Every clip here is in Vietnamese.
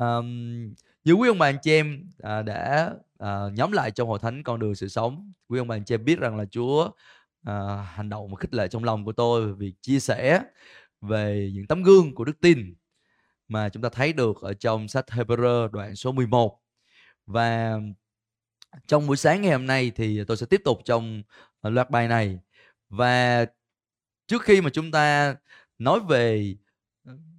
um, như quý ông bà anh chị em uh, đã uh, nhóm lại trong hội thánh con đường sự sống quý ông bà anh chị em biết rằng là Chúa uh, hành động và khích lệ trong lòng của tôi về việc chia sẻ về những tấm gương của đức tin mà chúng ta thấy được ở trong sách Hebrew đoạn số 11 và trong buổi sáng ngày hôm nay thì tôi sẽ tiếp tục trong loạt bài này. Và trước khi mà chúng ta nói về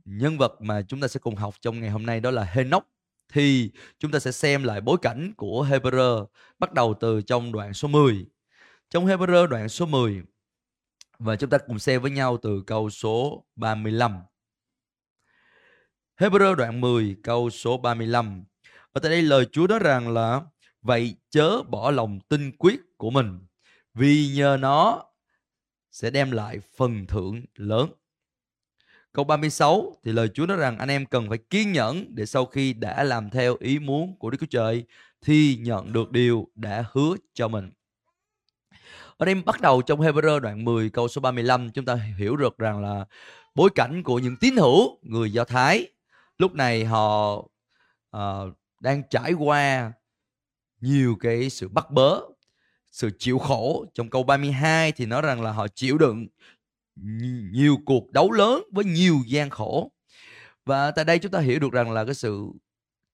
nhân vật mà chúng ta sẽ cùng học trong ngày hôm nay đó là Henoch thì chúng ta sẽ xem lại bối cảnh của Hebrew bắt đầu từ trong đoạn số 10. Trong Hebrew đoạn số 10 và chúng ta cùng xem với nhau từ câu số 35. Hebrew đoạn 10 câu số 35. Ở tại đây lời Chúa nói rằng là, vậy chớ bỏ lòng tin quyết của mình, vì nhờ nó sẽ đem lại phần thưởng lớn. Câu 36 thì lời Chúa nói rằng anh em cần phải kiên nhẫn để sau khi đã làm theo ý muốn của Đức Chúa Trời thì nhận được điều đã hứa cho mình. Ở đây bắt đầu trong Hebrew đoạn 10 câu số 35 chúng ta hiểu được rằng là bối cảnh của những tín hữu người Do Thái lúc này họ uh, đang trải qua nhiều cái sự bắt bớ sự chịu khổ trong câu 32 thì nói rằng là họ chịu đựng nhiều cuộc đấu lớn với nhiều gian khổ và tại đây chúng ta hiểu được rằng là cái sự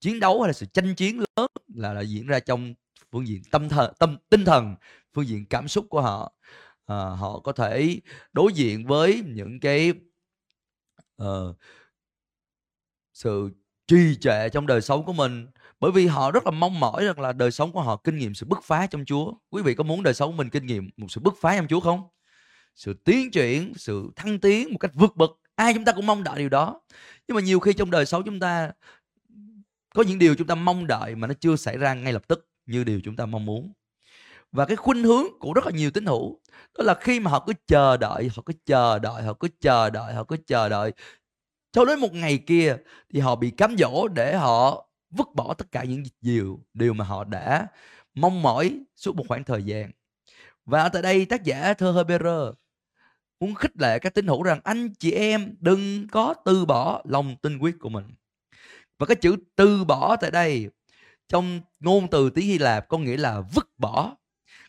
chiến đấu hay là sự tranh chiến lớn là, là diễn ra trong phương diện tâm thần tâm tinh thần phương diện cảm xúc của họ à, họ có thể đối diện với những cái uh, sự trì trệ trong đời sống của mình bởi vì họ rất là mong mỏi rằng là đời sống của họ kinh nghiệm sự bứt phá trong Chúa. Quý vị có muốn đời sống của mình kinh nghiệm một sự bứt phá trong Chúa không? Sự tiến triển, sự thăng tiến một cách vượt bậc. Ai chúng ta cũng mong đợi điều đó. Nhưng mà nhiều khi trong đời sống chúng ta có những điều chúng ta mong đợi mà nó chưa xảy ra ngay lập tức như điều chúng ta mong muốn. Và cái khuynh hướng của rất là nhiều tín hữu đó là khi mà họ cứ chờ đợi, họ cứ chờ đợi, họ cứ chờ đợi, họ cứ chờ đợi cho đến một ngày kia thì họ bị cám dỗ để họ vứt bỏ tất cả những điều điều mà họ đã mong mỏi suốt một khoảng thời gian. Và tại đây tác giả thơ Heber muốn khích lệ các tín hữu rằng anh chị em đừng có từ bỏ lòng tin quyết của mình. Và cái chữ từ bỏ tại đây trong ngôn từ tiếng Hy Lạp có nghĩa là vứt bỏ.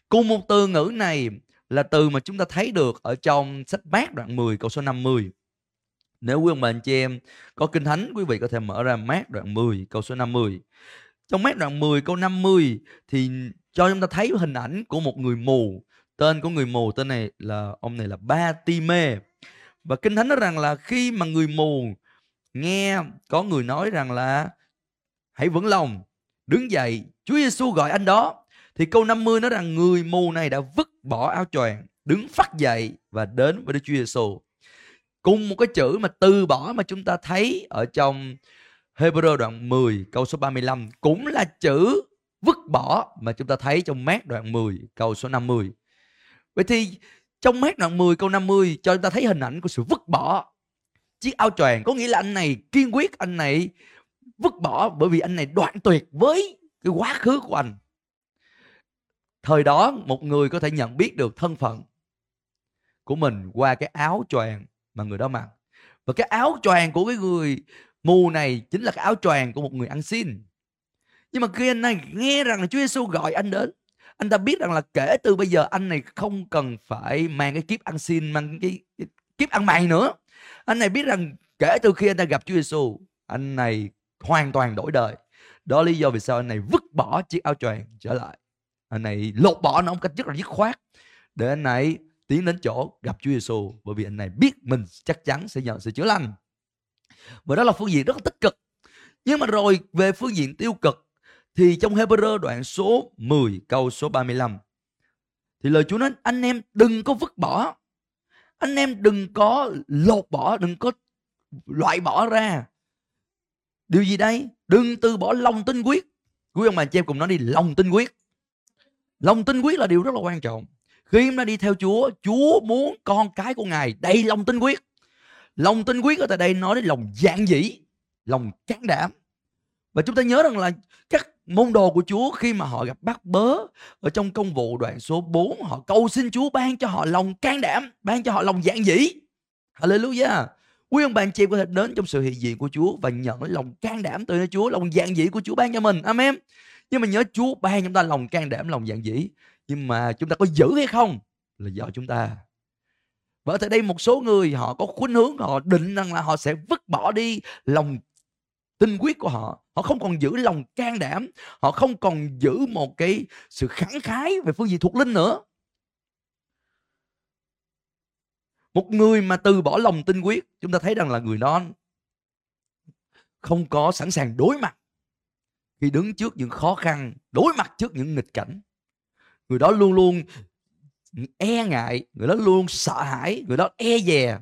Cùng một từ ngữ này là từ mà chúng ta thấy được ở trong sách Mát đoạn 10 câu số 50. Nếu quý ông bà anh chị em có kinh thánh, quý vị có thể mở ra mát đoạn 10 câu số 50. Trong mát đoạn 10 câu 50 thì cho chúng ta thấy hình ảnh của một người mù. Tên của người mù tên này là ông này là Ba Ti Mê. Và kinh thánh nói rằng là khi mà người mù nghe có người nói rằng là hãy vững lòng, đứng dậy, Chúa Giêsu gọi anh đó. Thì câu 50 nói rằng người mù này đã vứt bỏ áo choàng, đứng phát dậy và đến với Đức Chúa Giêsu cùng một cái chữ mà từ bỏ mà chúng ta thấy ở trong Hebrew đoạn 10 câu số 35 cũng là chữ vứt bỏ mà chúng ta thấy trong mát đoạn 10 câu số 50. Vậy thì trong mát đoạn 10 câu 50 cho chúng ta thấy hình ảnh của sự vứt bỏ. Chiếc áo choàng, có nghĩa là anh này kiên quyết, anh này vứt bỏ, bởi vì anh này đoạn tuyệt với cái quá khứ của anh. Thời đó, một người có thể nhận biết được thân phận của mình qua cái áo choàng mà người đó mặc. Và cái áo choàng của cái người mù này chính là cái áo choàng của một người ăn xin. Nhưng mà khi anh này nghe rằng là Chúa Giêsu gọi anh đến anh ta biết rằng là kể từ bây giờ anh này không cần phải mang cái kiếp ăn xin mang cái, cái kiếp ăn mày nữa anh này biết rằng kể từ khi anh ta gặp Chúa Giêsu anh này hoàn toàn đổi đời đó lý do vì sao anh này vứt bỏ chiếc áo choàng trở lại anh này lột bỏ nó một cách rất là dứt khoát để anh này tiến đến chỗ gặp Chúa Giêsu bởi vì anh này biết mình chắc chắn sẽ nhận sự chữa lành. Và đó là phương diện rất là tích cực. Nhưng mà rồi về phương diện tiêu cực thì trong Hebrew đoạn số 10 câu số 35 thì lời Chúa nói anh em đừng có vứt bỏ. Anh em đừng có lột bỏ, đừng có loại bỏ ra. Điều gì đây? Đừng từ bỏ lòng tin quyết. Quý ông bà chị em cùng nói đi, lòng tin quyết. Lòng tin quyết là điều rất là quan trọng. Khi chúng ta đi theo Chúa, Chúa muốn con cái của Ngài đầy lòng tin quyết. Lòng tin quyết ở tại đây nói đến lòng dạng dĩ, lòng can đảm. Và chúng ta nhớ rằng là các môn đồ của Chúa khi mà họ gặp bắt bớ ở trong công vụ đoạn số 4 họ cầu xin Chúa ban cho họ lòng can đảm, ban cho họ lòng dạng dĩ. Hallelujah. Quý ông bạn chị có thể đến trong sự hiện diện của Chúa và nhận lòng can đảm từ nơi Chúa, lòng dạng dĩ của Chúa ban cho mình. Amen. Nhưng mà nhớ Chúa ban chúng ta lòng can đảm, lòng dạng dĩ. Nhưng mà chúng ta có giữ hay không là do chúng ta. Và ở đây một số người họ có khuynh hướng họ định rằng là họ sẽ vứt bỏ đi lòng tinh quyết của họ họ không còn giữ lòng can đảm, họ không còn giữ một cái sự khẳng khái về phương diện thuộc linh nữa. Một người mà từ bỏ lòng tinh quyết, chúng ta thấy rằng là người đó không có sẵn sàng đối mặt khi đứng trước những khó khăn, đối mặt trước những nghịch cảnh. Người đó luôn luôn e ngại, người đó luôn sợ hãi, người đó e dè.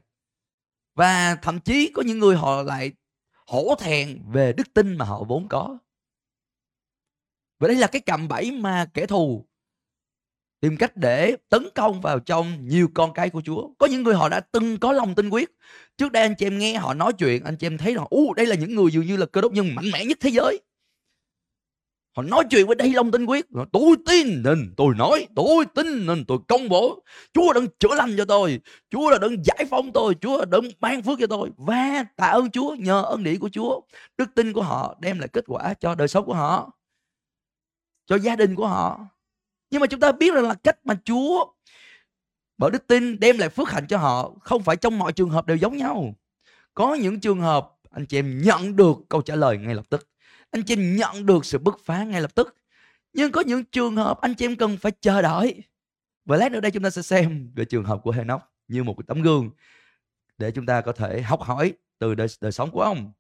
Và thậm chí có những người họ lại hổ thẹn về đức tin mà họ vốn có và đây là cái cạm bẫy mà kẻ thù tìm cách để tấn công vào trong nhiều con cái của Chúa. Có những người họ đã từng có lòng tin quyết. Trước đây anh chị em nghe họ nói chuyện, anh chị em thấy rằng, u đây là những người dường như là cơ đốc nhân mạnh mẽ nhất thế giới. Họ nói chuyện với đây lòng tin quyết. Tôi tin nên tôi nói, tôi tin nên tôi công bố. Chúa đang chữa lành cho tôi. Chúa là đang giải phóng tôi. Chúa là đang ban phước cho tôi. Và tạ ơn Chúa nhờ ơn điển của Chúa. Đức tin của họ đem lại kết quả cho đời sống của họ. Cho gia đình của họ nhưng mà chúng ta biết rằng là cách mà Chúa bởi đức tin đem lại phước hạnh cho họ không phải trong mọi trường hợp đều giống nhau. Có những trường hợp anh chị em nhận được câu trả lời ngay lập tức. Anh chị em nhận được sự bứt phá ngay lập tức. Nhưng có những trường hợp anh chị em cần phải chờ đợi. Và lát nữa đây chúng ta sẽ xem về trường hợp của Henoch như một cái tấm gương để chúng ta có thể học hỏi từ đời, đời sống của ông.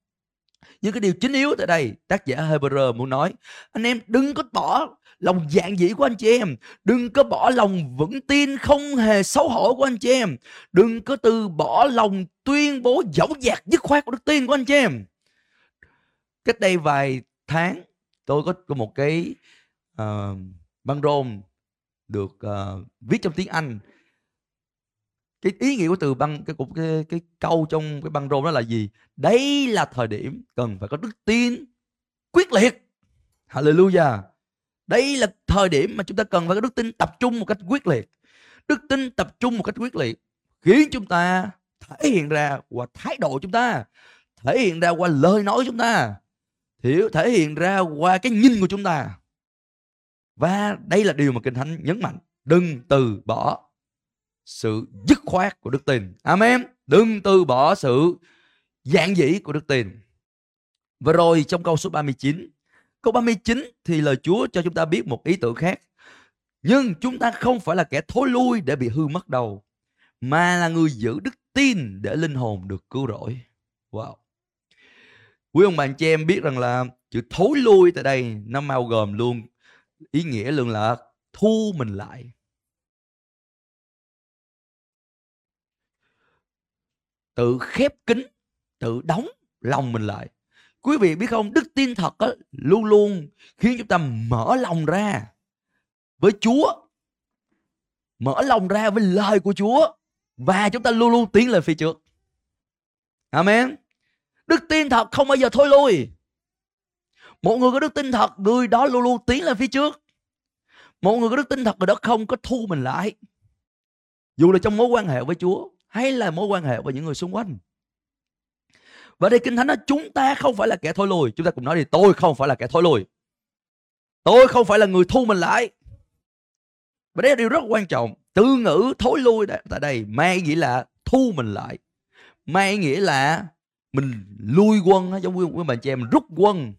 Nhưng cái điều chính yếu tại đây tác giả Hebrew muốn nói anh em đừng có bỏ lòng dạng dĩ của anh chị em đừng có bỏ lòng vững tin không hề xấu hổ của anh chị em đừng có từ bỏ lòng tuyên bố dẫu dạc dứt khoát của đức tin của anh chị em cách đây vài tháng tôi có, có một cái uh, băng rôn được uh, viết trong tiếng Anh. Cái ý nghĩa của từ băng cái cục cái, cái câu trong cái băng rôn đó là gì? Đây là thời điểm cần phải có đức tin quyết liệt. Hallelujah. Đây là thời điểm mà chúng ta cần phải có đức tin tập trung một cách quyết liệt. Đức tin tập trung một cách quyết liệt khiến chúng ta thể hiện ra qua thái độ chúng ta thể hiện ra qua lời nói chúng ta hiểu thể hiện ra qua cái nhìn của chúng ta và đây là điều mà kinh thánh nhấn mạnh đừng từ bỏ sự dứt khoát của đức tin amen đừng từ bỏ sự dạng dĩ của đức tin và rồi trong câu số 39 Câu 39 thì lời Chúa cho chúng ta biết một ý tưởng khác. Nhưng chúng ta không phải là kẻ thối lui để bị hư mất đầu, mà là người giữ đức tin để linh hồn được cứu rỗi. Wow. Quý ông bạn chị em biết rằng là chữ thối lui tại đây nó bao gồm luôn ý nghĩa luôn là thu mình lại. Tự khép kín, tự đóng lòng mình lại. Quý vị biết không đức tin thật á, luôn luôn khiến chúng ta mở lòng ra với chúa. Mở lòng ra với lời của chúa và chúng ta luôn luôn tiến lên phía trước. Amen đức tin thật, không bao giờ thôi lui một người có đức tin thật, người đó luôn luôn tiến lên phía trước một người có đức tin thật, người đó không có thu mình lại dù là trong mối quan hệ với chúa, hay là mối quan hệ với những người xung quanh và đây Kinh Thánh nói, chúng ta không phải là kẻ thối lùi. Chúng ta cũng nói thì tôi không phải là kẻ thối lùi. Tôi không phải là người thu mình lại. Và đây là điều rất quan trọng. Từ ngữ thối lui tại đây mang nghĩa là thu mình lại. Mang nghĩa là mình lui quân giống như bạn chị em rút quân.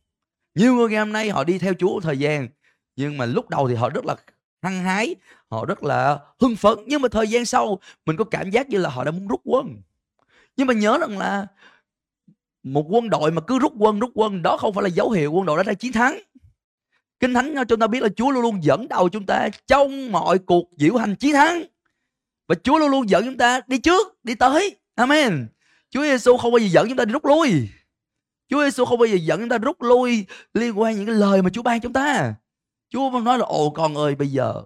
Nhiều người ngày hôm nay họ đi theo Chúa thời gian nhưng mà lúc đầu thì họ rất là hăng hái, họ rất là hưng phấn. Nhưng mà thời gian sau mình có cảm giác như là họ đã muốn rút quân. Nhưng mà nhớ rằng là một quân đội mà cứ rút quân rút quân đó không phải là dấu hiệu quân đội đã đang chiến thắng. Kinh thánh cho chúng ta biết là chúa luôn luôn dẫn đầu chúng ta trong mọi cuộc diễu hành chiến thắng. Và chúa luôn luôn dẫn chúng ta đi trước đi tới. Amen chúa giêsu không bao giờ dẫn chúng ta đi rút lui. Chúa giêsu không bao giờ dẫn chúng ta rút lui liên quan những cái lời mà chúa ban chúng ta. Chúa không nói là, ồ, con ơi, bây giờ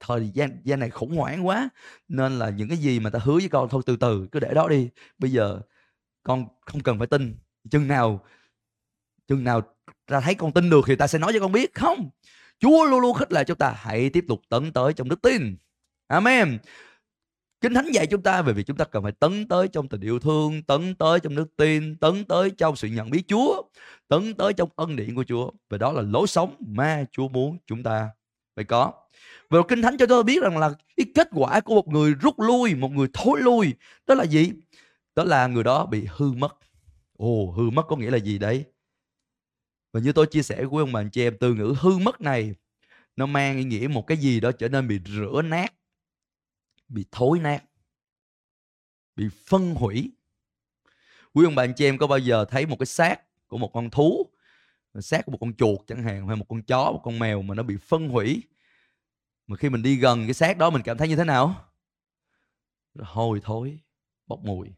thời gian gian này khủng hoảng quá, nên là những cái gì mà ta hứa với con, thôi từ từ, cứ để đó đi. Bây giờ con không cần phải tin. Chừng nào chừng nào ta thấy con tin được thì ta sẽ nói cho con biết. Không. Chúa luôn luôn khích lệ chúng ta, hãy tiếp tục tấn tới trong đức tin. Amen. Kinh Thánh dạy chúng ta về việc chúng ta cần phải tấn tới trong tình yêu thương, tấn tới trong đức tin, tấn tới trong sự nhận biết Chúa, tấn tới trong ân điển của Chúa. Và đó là lối sống mà Chúa muốn chúng ta phải có. Và Kinh Thánh cho tôi biết rằng là cái kết quả của một người rút lui, một người thối lui, đó là gì? Đó là người đó bị hư mất. Ồ, hư mất có nghĩa là gì đấy? Và như tôi chia sẻ với ông bà anh chị em, từ ngữ hư mất này nó mang ý nghĩa một cái gì đó trở nên bị rửa nát, bị thối nát, bị phân hủy. Quý ông bà anh chị em có bao giờ thấy một cái xác của một con thú, xác của một con chuột chẳng hạn, hay một con chó, một con mèo mà nó bị phân hủy, mà khi mình đi gần cái xác đó mình cảm thấy như thế nào? Hôi thối, bốc mùi.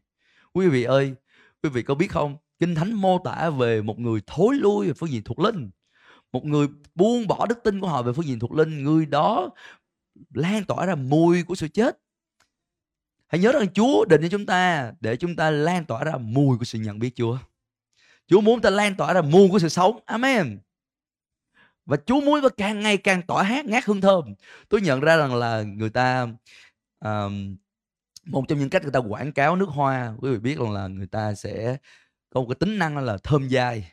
Quý vị ơi, quý vị có biết không? Kinh Thánh mô tả về một người thối lui về phương diện thuộc linh. Một người buông bỏ đức tin của họ về phương diện thuộc linh. Người đó lan tỏa ra mùi của sự chết. Hãy nhớ rằng Chúa định cho chúng ta để chúng ta lan tỏa ra mùi của sự nhận biết Chúa. Chúa muốn ta lan tỏa ra mùi của sự sống. Amen. Và Chúa muốn ta càng ngày càng tỏa hát ngát hương thơm. Tôi nhận ra rằng là người ta um, một trong những cách người ta quảng cáo nước hoa quý vị biết rằng là người ta sẽ có một cái tính năng là thơm dai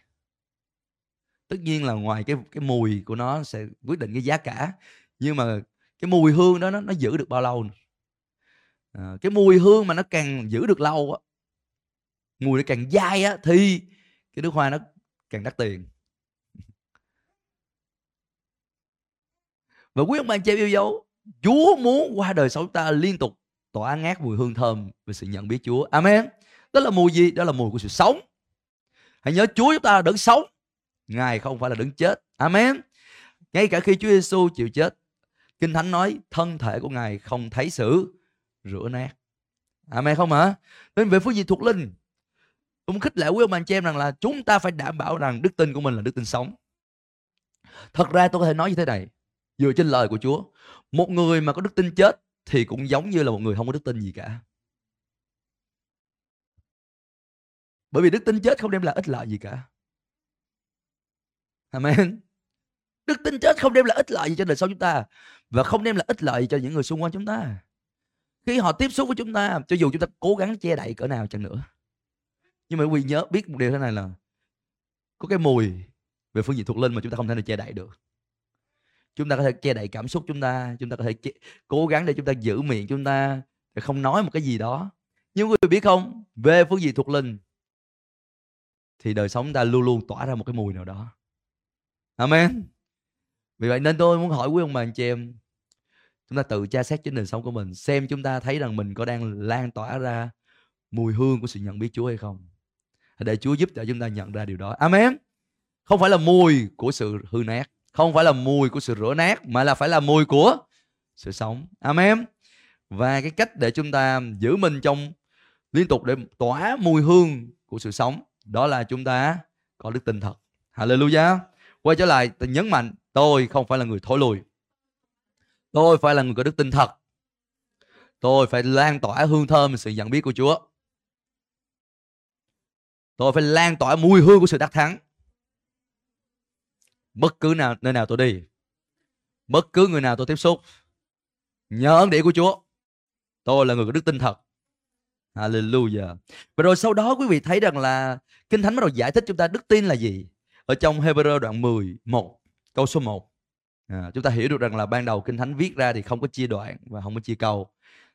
tất nhiên là ngoài cái cái mùi của nó sẽ quyết định cái giá cả nhưng mà cái mùi hương đó nó, nó giữ được bao lâu à, cái mùi hương mà nó càng giữ được lâu á mùi nó càng dai á thì cái nước hoa nó càng đắt tiền và quý ông bà chị yêu dấu Chúa muốn qua đời sống ta liên tục tỏa ngát mùi hương thơm về sự nhận biết Chúa. Amen. Đó là mùi gì? Đó là mùi của sự sống. Hãy nhớ Chúa chúng ta là đấng sống. Ngài không phải là đấng chết. Amen. Ngay cả khi Chúa Giêsu chịu chết, Kinh Thánh nói thân thể của Ngài không thấy sự rửa nát. Amen không hả? Nên về phương diện thuộc linh, tôi muốn khích lệ quý ông anh chị em rằng là chúng ta phải đảm bảo rằng đức tin của mình là đức tin sống. Thật ra tôi có thể nói như thế này, dựa trên lời của Chúa. Một người mà có đức tin chết thì cũng giống như là một người không có đức tin gì cả. Bởi vì đức tin chết không đem lại ích lợi gì cả. Amen. Đức tin chết không đem lại ích lợi gì cho đời sau chúng ta và không đem lại ích lợi gì cho những người xung quanh chúng ta. Khi họ tiếp xúc với chúng ta, cho dù chúng ta cố gắng che đậy cỡ nào chẳng nữa. Nhưng mà quý nhớ biết một điều thế này là có cái mùi về phương diện thuộc linh mà chúng ta không thể nào che đậy được chúng ta có thể che đậy cảm xúc chúng ta chúng ta có thể che, cố gắng để chúng ta giữ miệng chúng ta để không nói một cái gì đó nhưng quý vị biết không về phương diện thuộc linh thì đời sống ta luôn luôn tỏa ra một cái mùi nào đó amen vì vậy nên tôi muốn hỏi quý ông bà anh chị em, chúng ta tự tra xét chính đời sống của mình, xem chúng ta thấy rằng mình có đang lan tỏa ra mùi hương của sự nhận biết Chúa hay không. Để Chúa giúp cho chúng ta nhận ra điều đó. Amen. Không phải là mùi của sự hư nát, không phải là mùi của sự rửa nát, mà là phải là mùi của sự sống. Amen. Và cái cách để chúng ta giữ mình trong liên tục để tỏa mùi hương của sự sống, đó là chúng ta có đức tin thật. Hallelujah. Quay trở lại tôi nhấn mạnh tôi không phải là người thối lùi. Tôi phải là người có đức tin thật. Tôi phải lan tỏa hương thơm sự nhận biết của chúa. Tôi phải lan tỏa mùi hương của sự đắc thắng. Bất cứ nào, nơi nào tôi đi, bất cứ người nào tôi tiếp xúc, nhờ ơn điển của Chúa, tôi là người có đức tin thật. Hallelujah. Và rồi sau đó quý vị thấy rằng là Kinh Thánh bắt đầu giải thích chúng ta đức tin là gì. Ở trong Hebrew đoạn 11 câu số 1 à, chúng ta hiểu được rằng là ban đầu Kinh Thánh viết ra thì không có chia đoạn và không có chia câu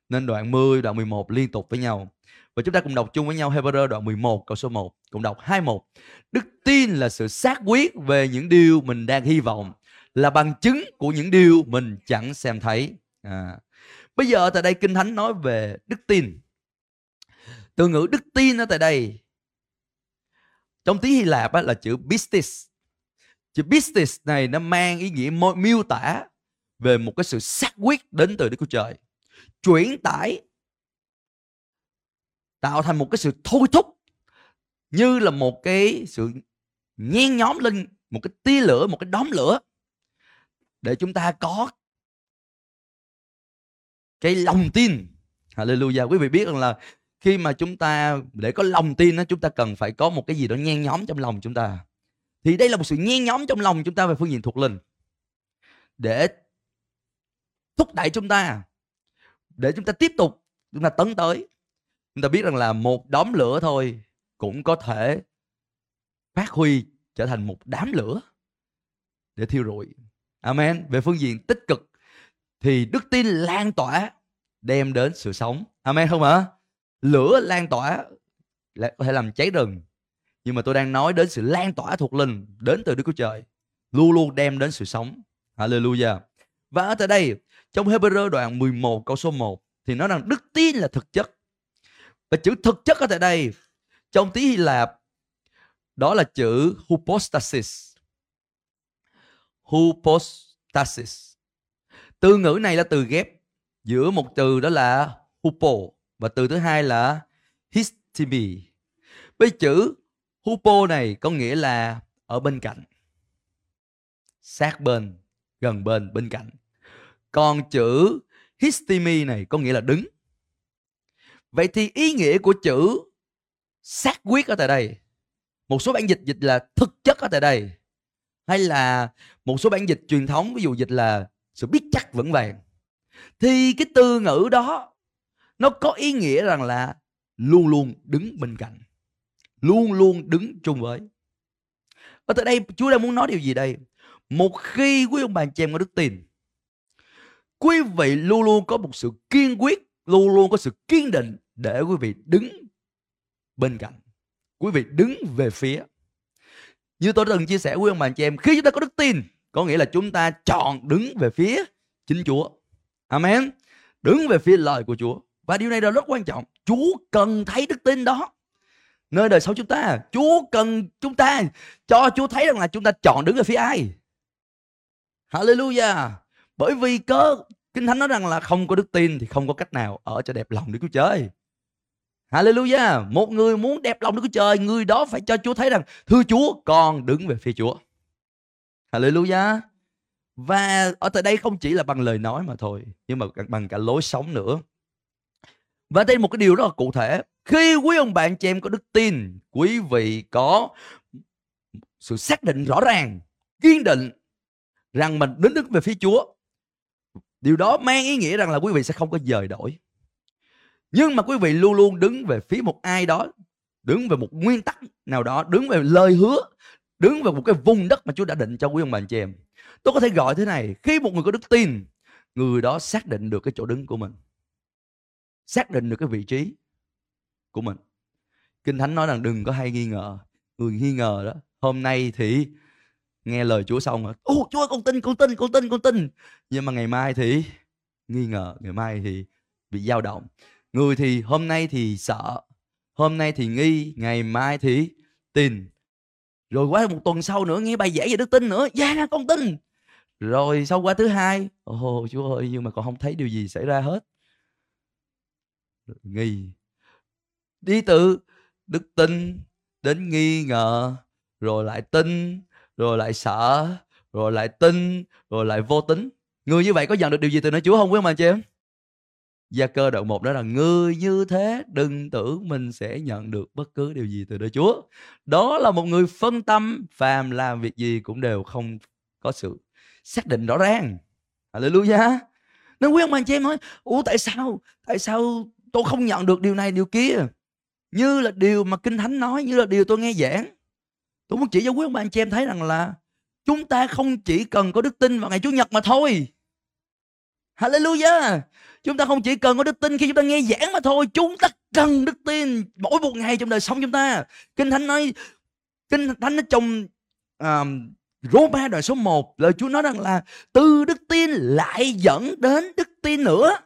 nên đoạn 10, đoạn 11 liên tục với nhau. Và chúng ta cùng đọc chung với nhau Hebrew đoạn 11 câu số 1, cùng đọc 21. Đức tin là sự xác quyết về những điều mình đang hy vọng, là bằng chứng của những điều mình chẳng xem thấy. À. Bây giờ tại đây Kinh Thánh nói về đức tin. Từ ngữ đức tin ở tại đây trong tiếng Hy Lạp là chữ pistis. Chữ business này nó mang ý nghĩa miêu tả về một cái sự xác quyết đến từ Đức Chúa Trời. Chuyển tải tạo thành một cái sự thôi thúc như là một cái sự nhen nhóm lên một cái tia lửa một cái đóm lửa để chúng ta có cái lòng tin. Hallelujah. Quý vị biết rằng là khi mà chúng ta để có lòng tin đó, chúng ta cần phải có một cái gì đó nhen nhóm trong lòng chúng ta thì đây là một sự nhen nhóm trong lòng chúng ta về phương diện thuộc linh. Để thúc đẩy chúng ta, để chúng ta tiếp tục, chúng ta tấn tới. Chúng ta biết rằng là một đốm lửa thôi cũng có thể phát huy, trở thành một đám lửa để thiêu rụi. Amen. Về phương diện tích cực thì đức tin lan tỏa, đem đến sự sống. Amen không ạ? Lửa lan tỏa có thể làm cháy rừng nhưng mà tôi đang nói đến sự lan tỏa thuộc linh đến từ Đức Chúa Trời, luôn luôn đem đến sự sống. Hallelujah. Và ở tại đây, trong Hebrew đoạn 11 câu số 1 thì nói rằng đức tin là thực chất. Và chữ thực chất ở tại đây, trong tiếng Hy Lạp, đó là chữ hypostasis. Hypostasis. Từ ngữ này là từ ghép. Giữa một từ đó là hupo và từ thứ hai là histimi với chữ hupo này có nghĩa là ở bên cạnh, sát bên, gần bên bên cạnh. Còn chữ histimi này có nghĩa là đứng. Vậy thì ý nghĩa của chữ xác quyết ở tại đây, một số bản dịch dịch là thực chất ở tại đây, hay là một số bản dịch truyền thống, ví dụ dịch là sự biết chắc vững vàng, thì cái từ ngữ đó nó có ý nghĩa rằng là luôn luôn đứng bên cạnh luôn luôn đứng chung với. Ở tại đây, Chúa đang muốn nói điều gì đây? Một khi quý ông bà chị em có đức tin, quý vị luôn luôn có một sự kiên quyết, luôn luôn có sự kiên định để quý vị đứng bên cạnh, quý vị đứng về phía. Như tôi đã từng chia sẻ với ông bà chị em, khi chúng ta có đức tin, có nghĩa là chúng ta chọn đứng về phía chính Chúa. Amen. Đứng về phía lời của Chúa. Và điều này là rất quan trọng. Chúa cần thấy đức tin đó nơi đời sống chúng ta Chúa cần chúng ta cho Chúa thấy rằng là chúng ta chọn đứng về phía ai Hallelujah bởi vì cơ Kinh Thánh nói rằng là không có đức tin thì không có cách nào ở cho đẹp lòng Đức Chúa Trời. Hallelujah. Một người muốn đẹp lòng Đức Chúa Trời, người đó phải cho Chúa thấy rằng thưa Chúa, con đứng về phía Chúa. Hallelujah. Và ở tại đây không chỉ là bằng lời nói mà thôi, nhưng mà bằng cả lối sống nữa. Và đây một cái điều rất là cụ thể. Khi quý ông bạn chị em có đức tin, quý vị có sự xác định rõ ràng, kiên định rằng mình đến đức về phía Chúa điều đó mang ý nghĩa rằng là quý vị sẽ không có dời đổi. Nhưng mà quý vị luôn luôn đứng về phía một ai đó đứng về một nguyên tắc nào đó đứng về lời hứa đứng về một cái vùng đất mà Chúa đã định cho quý ông bà anh chị em. Tôi có thể gọi thế này khi một người có đức tin người đó xác định được cái chỗ đứng của mình xác định được cái vị trí của mình. Kinh thánh nói rằng đừng có hay nghi ngờ người nghi ngờ đó hôm nay thì nghe lời Chúa xong rồi ô Chúa ơi con tin con tin con tin con tin. Nhưng mà ngày mai thì nghi ngờ ngày mai thì bị dao động. Người thì hôm nay thì sợ hôm nay thì nghi ngày mai thì tin. Rồi qua một tuần sau nữa nghe bài giảng về đức tin nữa dạ yeah, con tin. Rồi sau qua thứ hai ô chúa ơi nhưng mà con không thấy điều gì xảy ra hết. Nghi đi từ đức tin đến nghi ngờ, rồi lại tin, rồi lại sợ, rồi lại tin, rồi lại vô tính người như vậy có nhận được điều gì từ nơi chúa không quý ông anh chị em? Gia cơ đoạn một đó là người như thế đừng tưởng mình sẽ nhận được bất cứ điều gì từ nơi chúa. Đó là một người phân tâm, phàm làm việc gì cũng đều không có sự xác định rõ ràng. Hallelujah. Nên quý ông anh chị em nói ủa, tại sao? Tại sao tôi không nhận được điều này, điều kia? Như là điều mà kinh thánh nói như là điều tôi nghe giảng Tôi muốn chỉ cho quý ông bà anh chị em thấy rằng là chúng ta không chỉ cần có đức tin vào ngày Chủ nhật mà thôi. Hallelujah. Chúng ta không chỉ cần có đức tin khi chúng ta nghe giảng mà thôi. Chúng ta cần đức tin mỗi một ngày trong đời sống chúng ta. Kinh Thánh nói, Kinh Thánh nói trong um, Roma đoạn số 1 lời Chúa nói rằng là từ đức tin lại dẫn đến đức tin nữa.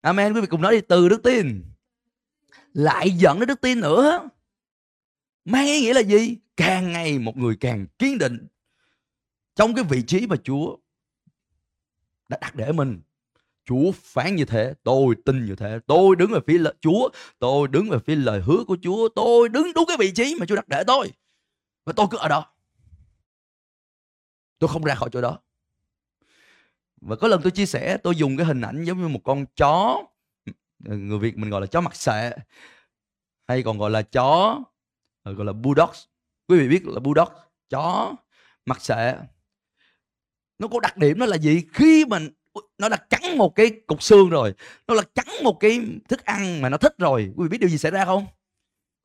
Amen. Quý vị cùng nói đi từ đức tin lại dẫn đến đức tin nữa mang ý nghĩa là gì càng ngày một người càng kiên định trong cái vị trí mà chúa đã đặt để mình Chúa phán như thế, tôi tin như thế, tôi đứng về phía lời Chúa, tôi đứng về phía lời hứa của Chúa, tôi đứng đúng cái vị trí mà Chúa đặt để tôi. Và tôi cứ ở đó. Tôi không ra khỏi chỗ đó. Và có lần tôi chia sẻ, tôi dùng cái hình ảnh giống như một con chó, Ờ, người Việt mình gọi là chó mặt xệ, hay còn gọi là chó ờ, gọi là bulldog. quý vị biết là bulldog chó mặt xệ nó có đặc điểm nó là gì? Khi mình nó đã cắn một cái cục xương rồi nó là cắn một cái thức ăn mà nó thích rồi quý vị biết điều gì xảy ra không?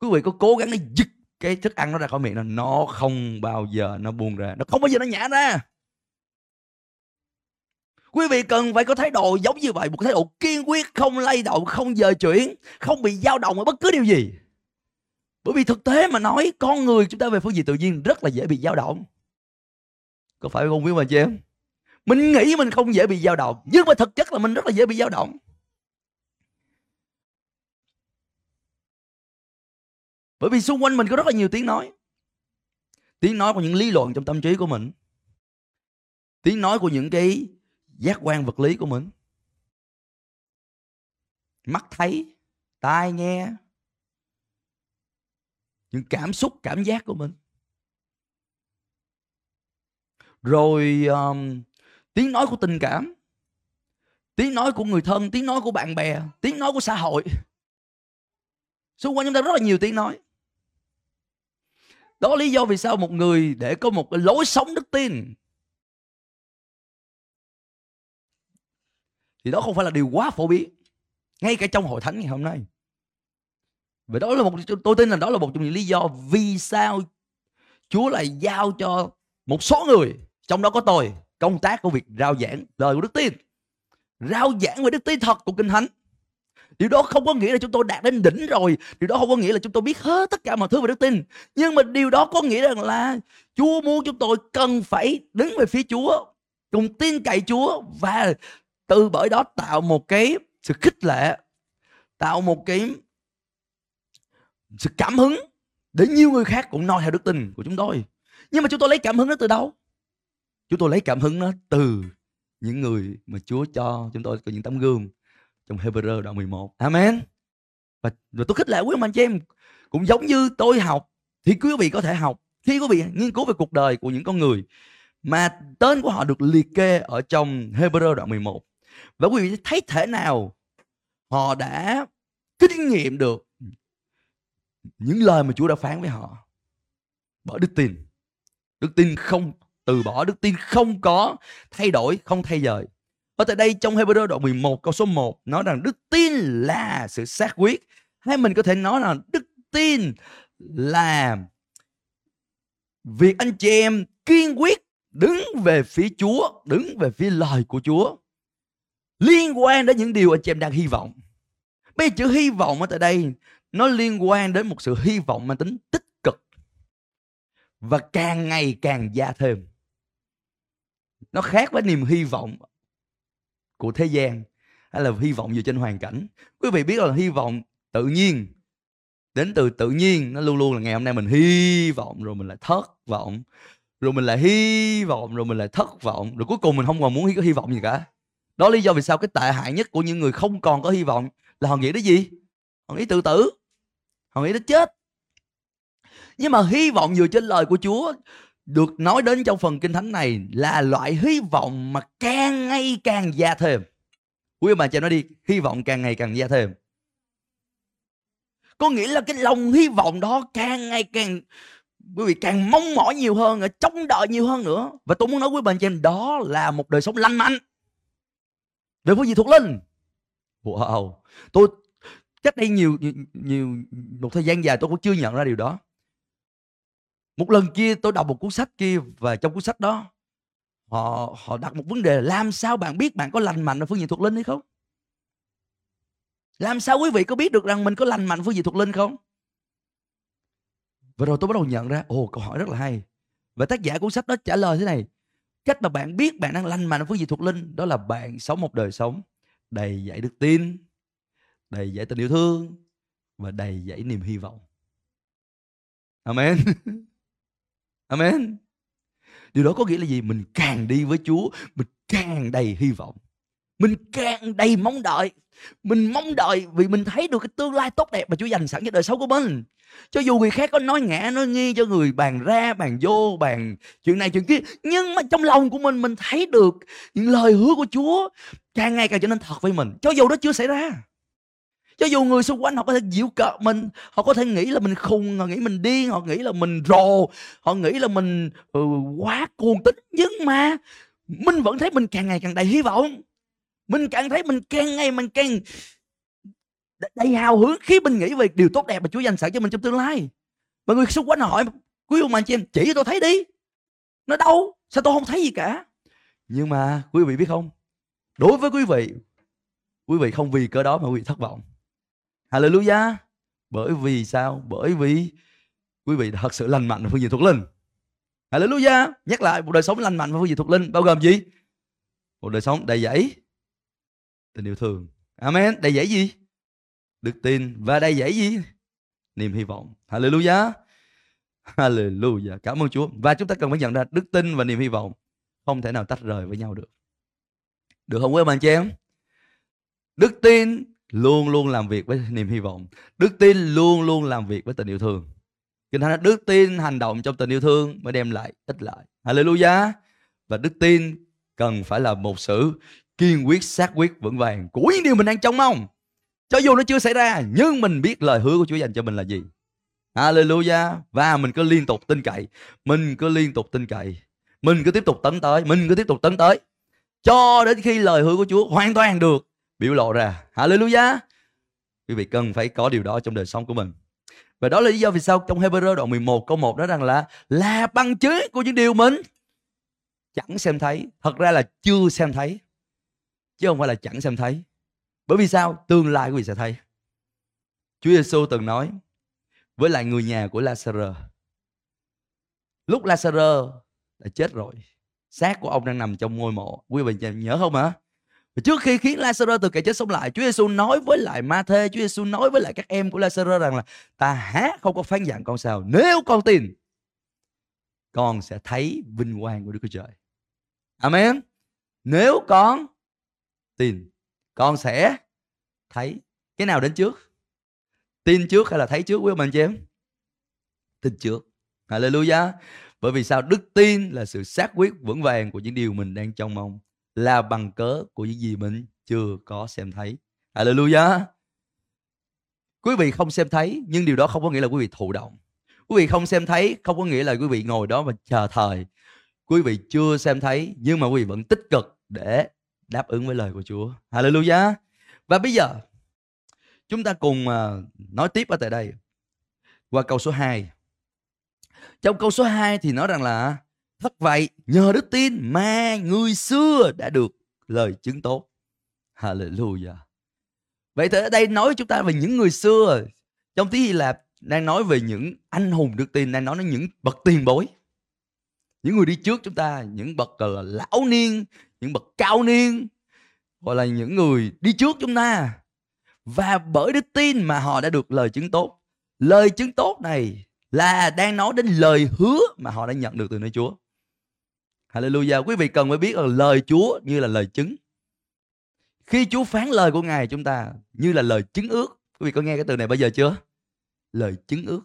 Quý vị có cố gắng để giật cái thức ăn nó ra khỏi miệng nó nó không bao giờ nó buông ra nó không bao giờ nó nhả ra quý vị cần phải có thái độ giống như vậy, một thái độ kiên quyết, không lay động, không dời chuyển, không bị dao động ở bất cứ điều gì. Bởi vì thực tế mà nói, con người chúng ta về phương diện tự nhiên rất là dễ bị dao động. Có phải không quý bà chị em? Mình nghĩ mình không dễ bị dao động, nhưng mà thực chất là mình rất là dễ bị dao động. Bởi vì xung quanh mình có rất là nhiều tiếng nói. Tiếng nói của những lý luận trong tâm trí của mình. Tiếng nói của những cái giác quan vật lý của mình. Mắt thấy tai nghe những cảm xúc cảm giác của mình. Rồi um, tiếng nói của tình cảm tiếng nói của người thân tiếng nói của bạn bè tiếng nói của xã hội. Xung quanh chúng ta rất là nhiều tiếng nói. Đó là lý do vì sao một người để có một cái lối sống đức tin. Thì đó không phải là điều quá phổ biến ngay cả trong hội thánh ngày hôm nay. Và đó là một, tôi tin là đó là một trong những lý do vì sao Chúa lại giao cho một số người, trong đó có tôi, công tác của việc rao giảng lời của đức tin. Rao giảng về đức tin thật của kinh thánh. Điều đó không có nghĩa là chúng tôi đạt đến đỉnh rồi. Điều đó không có nghĩa là chúng tôi biết hết tất cả mọi thứ về đức tin. Nhưng mà điều đó có nghĩa rằng là chúa muốn chúng tôi cần phải đứng về phía chúa, cùng tin cậy chúa và từ bởi đó tạo một cái sự khích lệ tạo một cái sự cảm hứng để nhiều người khác cũng noi theo đức tin của chúng tôi nhưng mà chúng tôi lấy cảm hứng đó từ đâu chúng tôi lấy cảm hứng đó từ những người mà Chúa cho chúng tôi có những tấm gương trong Hebrew đoạn 11. Amen. Và, và tôi khích lệ quý ông anh chị em cũng giống như tôi học thì quý vị có thể học khi quý vị nghiên cứu về cuộc đời của những con người mà tên của họ được liệt kê ở trong Hebrew đoạn 11 và quý vị thấy thể nào? Họ đã kinh nghiệm được những lời mà Chúa đã phán với họ. Bởi đức tin. Đức tin không từ bỏ, đức tin không có thay đổi, không thay dời. Ở tại đây trong Hebrew đoạn 11 câu số 1 nói rằng đức tin là sự xác quyết. Hay mình có thể nói là đức tin là việc anh chị em kiên quyết đứng về phía Chúa, đứng về phía lời của Chúa liên quan đến những điều anh chị em đang hy vọng. Bây giờ chữ hy vọng ở tại đây, nó liên quan đến một sự hy vọng mang tính tích cực. Và càng ngày càng gia thêm. Nó khác với niềm hy vọng của thế gian, hay là hy vọng dựa trên hoàn cảnh. Quý vị biết là hy vọng tự nhiên. Đến từ tự nhiên, nó luôn luôn là ngày hôm nay mình hy vọng, rồi mình lại thất vọng. Rồi mình lại hy vọng, rồi mình lại thất vọng. Rồi cuối cùng mình không còn muốn có hy vọng gì cả đó là lý do vì sao cái tệ hại nhất của những người không còn có hy vọng là họ nghĩ đến gì? Họ nghĩ tự tử. Họ nghĩ đến chết. Nhưng mà hy vọng dựa trên lời của chúa được nói đến trong phần kinh thánh này là loại hy vọng mà càng ngày càng gia thêm. Quý bà cho nó đi, hy vọng càng ngày càng gia thêm. Có nghĩa là cái lòng hy vọng đó càng ngày càng, quý vị càng mong mỏi nhiều hơn trông đợi nhiều hơn nữa. Và tôi muốn nói với bạn chị em, đó là một đời sống lanh mạnh về phương diện thuộc linh. Wow. Tôi cách đây nhiều, nhiều nhiều một thời gian dài tôi cũng chưa nhận ra điều đó. Một lần kia tôi đọc một cuốn sách kia và trong cuốn sách đó họ họ đặt một vấn đề là làm sao bạn biết bạn có lành mạnh ở phương diện thuộc linh hay không? Làm sao quý vị có biết được rằng mình có lành mạnh phương diện thuộc linh không? Và rồi tôi bắt đầu nhận ra ồ câu hỏi rất là hay. Và tác giả cuốn sách đó trả lời thế này cách mà bạn biết bạn đang lành mạnh với gì thuộc linh đó là bạn sống một đời sống đầy dạy đức tin đầy dạy tình yêu thương và đầy dạy niềm hy vọng amen Amen. Điều đó có nghĩa là gì? Mình càng đi với Chúa, mình càng đầy hy vọng. Mình càng đầy mong đợi. Mình mong đợi vì mình thấy được cái tương lai tốt đẹp mà Chúa dành sẵn cho đời sống của mình. Cho dù người khác có nói ngã, nói nghi cho người bàn ra, bàn vô, bàn chuyện này chuyện kia. Nhưng mà trong lòng của mình, mình thấy được những lời hứa của Chúa càng ngày càng trở nên thật với mình. Cho dù đó chưa xảy ra cho dù người xung quanh họ có thể giễu cợt mình họ có thể nghĩ là mình khùng họ nghĩ mình điên họ nghĩ là mình rồ họ nghĩ là mình ừ, quá cuồng tín nhưng mà mình vẫn thấy mình càng ngày càng đầy hy vọng mình càng thấy mình càng ngày mình càng đầy hào hứng khi mình nghĩ về điều tốt đẹp mà Chúa dành sẵn cho mình trong tương lai. Mọi người xung quanh hỏi, quý ông anh chị em chỉ cho tôi thấy đi. Nó đâu? Sao tôi không thấy gì cả? Nhưng mà quý vị biết không? Đối với quý vị quý vị không vì cơ đó mà quý vị thất vọng. Hallelujah! Bởi vì sao? Bởi vì quý vị thật sự lành mạnh và phương diện thuộc linh. Hallelujah! Nhắc lại, một đời sống lành mạnh và phương diện thuộc linh bao gồm gì? Một đời sống đầy dẫy tình yêu thương. Amen. Đầy dẫy gì? Đức tin. Và đầy dẫy gì? Niềm hy vọng. Hallelujah. Hallelujah. Cảm ơn chúa. Và chúng ta cần phải nhận ra đức tin và niềm hy vọng không thể nào tách rời với nhau được. Được không quý bạn chị em? Đức tin luôn luôn làm việc với niềm hy vọng. Đức tin luôn luôn làm việc với tình yêu thương. Kinh thánh đức tin hành động trong tình yêu thương mới đem lại ích lợi. Hallelujah. Và đức tin cần phải là một sự kiên quyết, xác quyết vững vàng của những điều mình đang trông mong. Cho dù nó chưa xảy ra, nhưng mình biết lời hứa của Chúa dành cho mình là gì. Hallelujah. Và mình cứ liên tục tin cậy. Mình cứ liên tục tin cậy. Mình cứ tiếp tục tấn tới. Mình cứ tiếp tục tấn tới. Cho đến khi lời hứa của Chúa hoàn toàn được biểu lộ ra. Hallelujah. Quý vị cần phải có điều đó trong đời sống của mình. Và đó là lý do vì sao trong Hebrew đoạn 11 câu 1 nói rằng là là bằng chứng của những điều mình chẳng xem thấy. Thật ra là chưa xem thấy chứ không phải là chẳng xem thấy. Bởi vì sao? Tương lai quý vị sẽ thấy. Chúa Giêsu từng nói với lại người nhà của Lazarus, lúc Lazarus đã chết rồi, xác của ông đang nằm trong ngôi mộ. Quý vị nhớ không hả? Và trước khi khiến Lazarus từ kẻ chết sống lại, Chúa Giêsu nói với lại Ma-thê, Chúa Giêsu nói với lại các em của Lazarus rằng là, ta há không có phán dặn con sao. Nếu con tin, con sẽ thấy vinh quang của Đức Chúa Trời. Amen. Nếu con tin. Con sẽ thấy cái nào đến trước? Tin trước hay là thấy trước, quý ông anh chị em? Tin trước. Hallelujah. Bởi vì sao? Đức tin là sự xác quyết vững vàng của những điều mình đang trông mong, là bằng cớ của những gì mình chưa có xem thấy. Hallelujah. Quý vị không xem thấy, nhưng điều đó không có nghĩa là quý vị thụ động. Quý vị không xem thấy, không có nghĩa là quý vị ngồi đó và chờ thời. Quý vị chưa xem thấy, nhưng mà quý vị vẫn tích cực để đáp ứng với lời của Chúa hallelujah và bây giờ chúng ta cùng à, nói tiếp ở tại đây qua câu số 2 trong câu số 2 thì nói rằng là Thật vậy, nhờ đức tin mà người xưa đã được lời chứng tốt. Hallelujah. Vậy thì ở đây nói chúng ta về những người xưa. Trong tiếng Hy Lạp đang nói về những anh hùng đức tin, đang nói đến những bậc tiền bối. Những người đi trước chúng ta, những bậc là lão niên, những bậc cao niên, gọi là những người đi trước chúng ta. Và bởi đức tin mà họ đã được lời chứng tốt. Lời chứng tốt này là đang nói đến lời hứa mà họ đã nhận được từ nơi Chúa. Hallelujah. Quý vị cần phải biết là lời Chúa như là lời chứng. Khi Chúa phán lời của Ngài chúng ta như là lời chứng ước. Quý vị có nghe cái từ này bao giờ chưa? Lời chứng ước.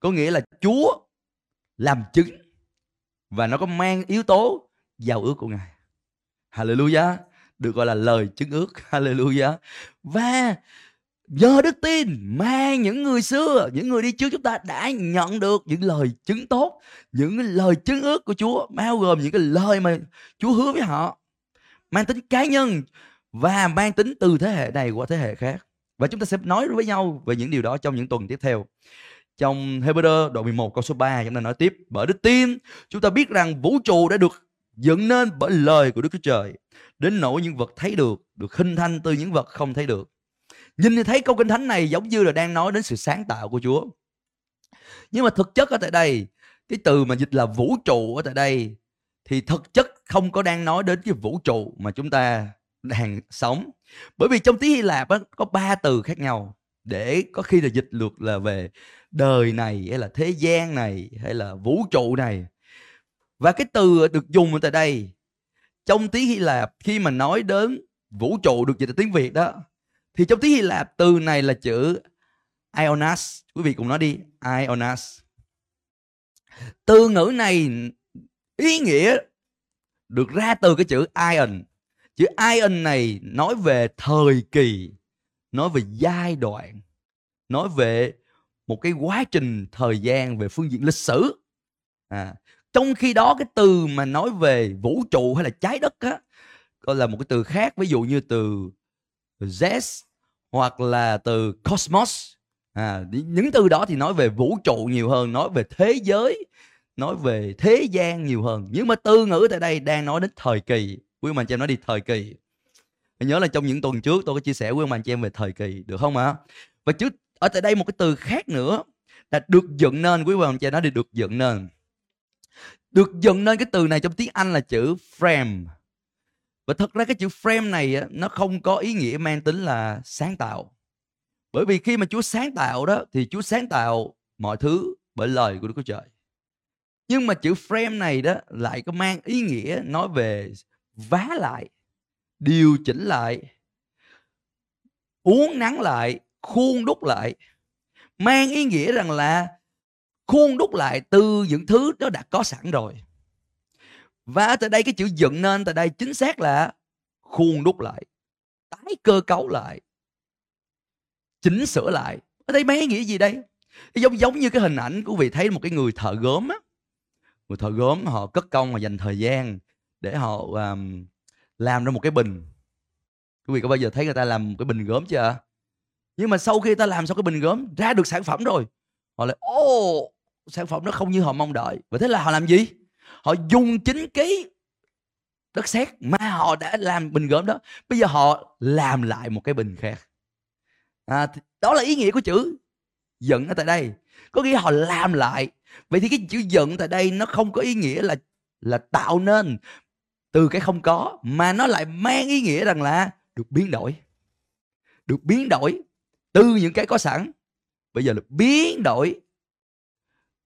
Có nghĩa là Chúa làm chứng và nó có mang yếu tố giao ước của Ngài. Hallelujah. Được gọi là lời chứng ước. Hallelujah. Và Nhờ đức tin mà những người xưa, những người đi trước chúng ta đã nhận được những lời chứng tốt, những lời chứng ước của Chúa, bao gồm những cái lời mà Chúa hứa với họ, mang tính cá nhân và mang tính từ thế hệ này qua thế hệ khác. Và chúng ta sẽ nói với nhau về những điều đó trong những tuần tiếp theo. Trong Hebrew đoạn 11 câu số 3 chúng ta nói tiếp Bởi đức tin chúng ta biết rằng vũ trụ đã được dựng nên bởi lời của Đức Chúa Trời Đến nỗi những vật thấy được Được hình thành từ những vật không thấy được Nhìn thì thấy câu kinh thánh này giống như là đang nói đến sự sáng tạo của Chúa. Nhưng mà thực chất ở tại đây, cái từ mà dịch là vũ trụ ở tại đây thì thực chất không có đang nói đến cái vũ trụ mà chúng ta đang sống. Bởi vì trong tiếng Hy Lạp á, có ba từ khác nhau để có khi là dịch được là về đời này hay là thế gian này hay là vũ trụ này. Và cái từ được dùng ở tại đây trong tiếng Hy Lạp khi mà nói đến vũ trụ được dịch tiếng Việt đó thì trong tiếng Hy Lạp từ này là chữ Ionas. Quý vị cùng nói đi. Ionas. Từ ngữ này ý nghĩa được ra từ cái chữ ion. Chữ ion này nói về thời kỳ, nói về giai đoạn, nói về một cái quá trình thời gian về phương diện lịch sử. À, trong khi đó cái từ mà nói về vũ trụ hay là trái đất á, gọi là một cái từ khác ví dụ như từ Zest hoặc là từ cosmos. À, những từ đó thì nói về vũ trụ nhiều hơn nói về thế giới nói về thế gian nhiều hơn. Nhưng mà từ ngữ tại đây đang nói đến thời kỳ. Quý ông anh chị em nói đi thời kỳ. Mình nhớ là trong những tuần trước tôi có chia sẻ với ông anh chị em về thời kỳ được không ạ? Và chứ ở tại đây một cái từ khác nữa là được dựng nên quý ông chị em nói đi được dựng nên được dựng nên cái từ này trong tiếng Anh là chữ frame. Và thật ra cái chữ frame này nó không có ý nghĩa mang tính là sáng tạo. Bởi vì khi mà Chúa sáng tạo đó, thì Chúa sáng tạo mọi thứ bởi lời của Đức Chúa Trời. Nhưng mà chữ frame này đó lại có mang ý nghĩa nói về vá lại, điều chỉnh lại uống nắng lại, khuôn đúc lại. Mang ý nghĩa rằng là khuôn đúc lại từ những thứ nó đã có sẵn rồi. Và tại đây cái chữ dựng nên tại đây chính xác là khuôn đúc lại tái cơ cấu lại chỉnh sửa lại. Ở đây mấy nghĩa gì đây? Giống giống như cái hình ảnh của vị thấy một cái người thợ gốm á. Người thợ gốm họ cất công và dành thời gian để họ um, làm ra một cái bình. Quý vị có bao giờ thấy người ta làm một cái bình gốm chưa? Nhưng mà sau khi ta làm xong cái bình gốm ra được sản phẩm rồi họ lại ô sản phẩm nó không như họ mong đợi. Và thế là họ làm gì? Họ dùng chính cái đất sét mà họ đã làm bình gốm đó. Bây giờ họ làm lại một cái bình khác. À, đó là ý nghĩa của chữ giận ở tại đây. Có nghĩa họ làm lại. Vậy thì cái chữ giận tại đây nó không có ý nghĩa là là tạo nên từ cái không có mà nó lại mang ý nghĩa rằng là được biến đổi. Được biến đổi từ những cái có sẵn. Bây giờ là biến đổi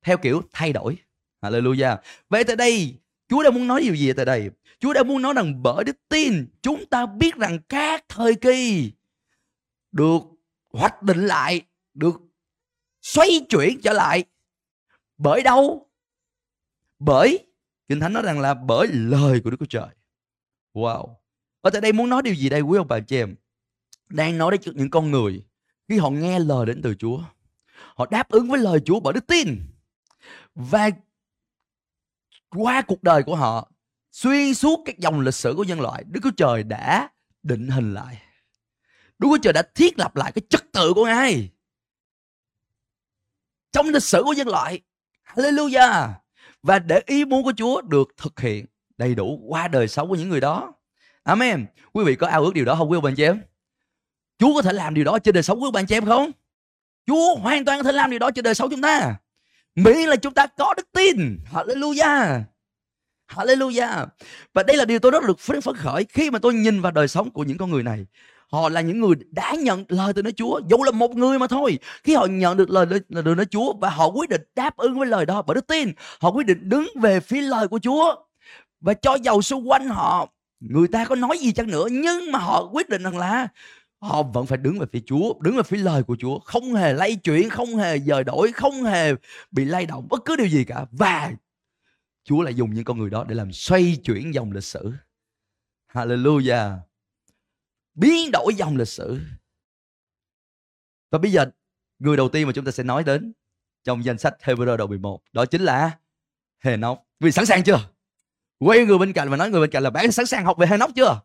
theo kiểu thay đổi. Hallelujah. Vậy tại đây, Chúa đã muốn nói điều gì tại đây? Chúa đã muốn nói rằng bởi đức tin, chúng ta biết rằng các thời kỳ được hoạch định lại, được xoay chuyển trở lại bởi đâu? Bởi, kinh thánh nói rằng là bởi lời của đức chúa trời. Wow. Ở tại đây muốn nói điều gì đây, quý ông bà chị em? Đang nói đến những con người khi họ nghe lời đến từ chúa. Họ đáp ứng với lời chúa bởi đức tin và qua cuộc đời của họ, xuyên suốt các dòng lịch sử của nhân loại, đức chúa trời đã định hình lại. Đức chúa trời đã thiết lập lại cái trật tự của ngài. Trong lịch sử của nhân loại, hallelujah! Và để ý muốn của chúa được thực hiện đầy đủ qua đời sống của những người đó. Amen. Quý vị có ao ước điều đó không? Quý bạn chị em? Chúa có thể làm điều đó trên đời sống của bạn chị em không? Chúa hoàn toàn có thể làm điều đó trên đời sống chúng ta miễn là chúng ta có đức tin. Hallelujah. Hallelujah. Và đây là điều tôi rất được phấn khởi khi mà tôi nhìn vào đời sống của những con người này. Họ là những người đã nhận lời từ nơi Chúa, dù là một người mà thôi. Khi họ nhận được lời từ nơi Chúa và họ quyết định đáp ứng với lời đó bởi đức tin, họ quyết định đứng về phía lời của Chúa. Và cho dầu xung quanh họ, người ta có nói gì chăng nữa, nhưng mà họ quyết định rằng là họ vẫn phải đứng về phía Chúa, đứng về phía lời của Chúa, không hề lay chuyển, không hề dời đổi, không hề bị lay động bất cứ điều gì cả. Và Chúa lại dùng những con người đó để làm xoay chuyển dòng lịch sử. Hallelujah. Biến đổi dòng lịch sử. Và bây giờ người đầu tiên mà chúng ta sẽ nói đến trong danh sách Hebrew đầu 11 đó chính là Henoch. Vì sẵn sàng chưa? Quay người bên cạnh và nói người bên cạnh là bạn sẵn sàng học về Henoch chưa?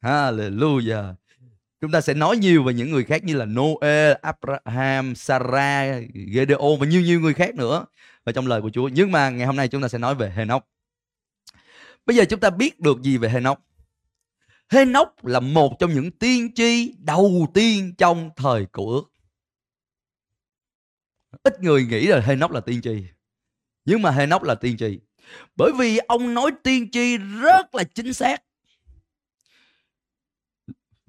Hallelujah. Chúng ta sẽ nói nhiều về những người khác như là Noe, Abraham, Sarah, Gedeon và nhiều nhiều người khác nữa ở trong lời của Chúa. Nhưng mà ngày hôm nay chúng ta sẽ nói về Henoch. Bây giờ chúng ta biết được gì về Henoch? Henoch là một trong những tiên tri đầu tiên trong thời cổ ước. Ít người nghĩ là Henoch là tiên tri. Nhưng mà Henoch là tiên tri. Bởi vì ông nói tiên tri rất là chính xác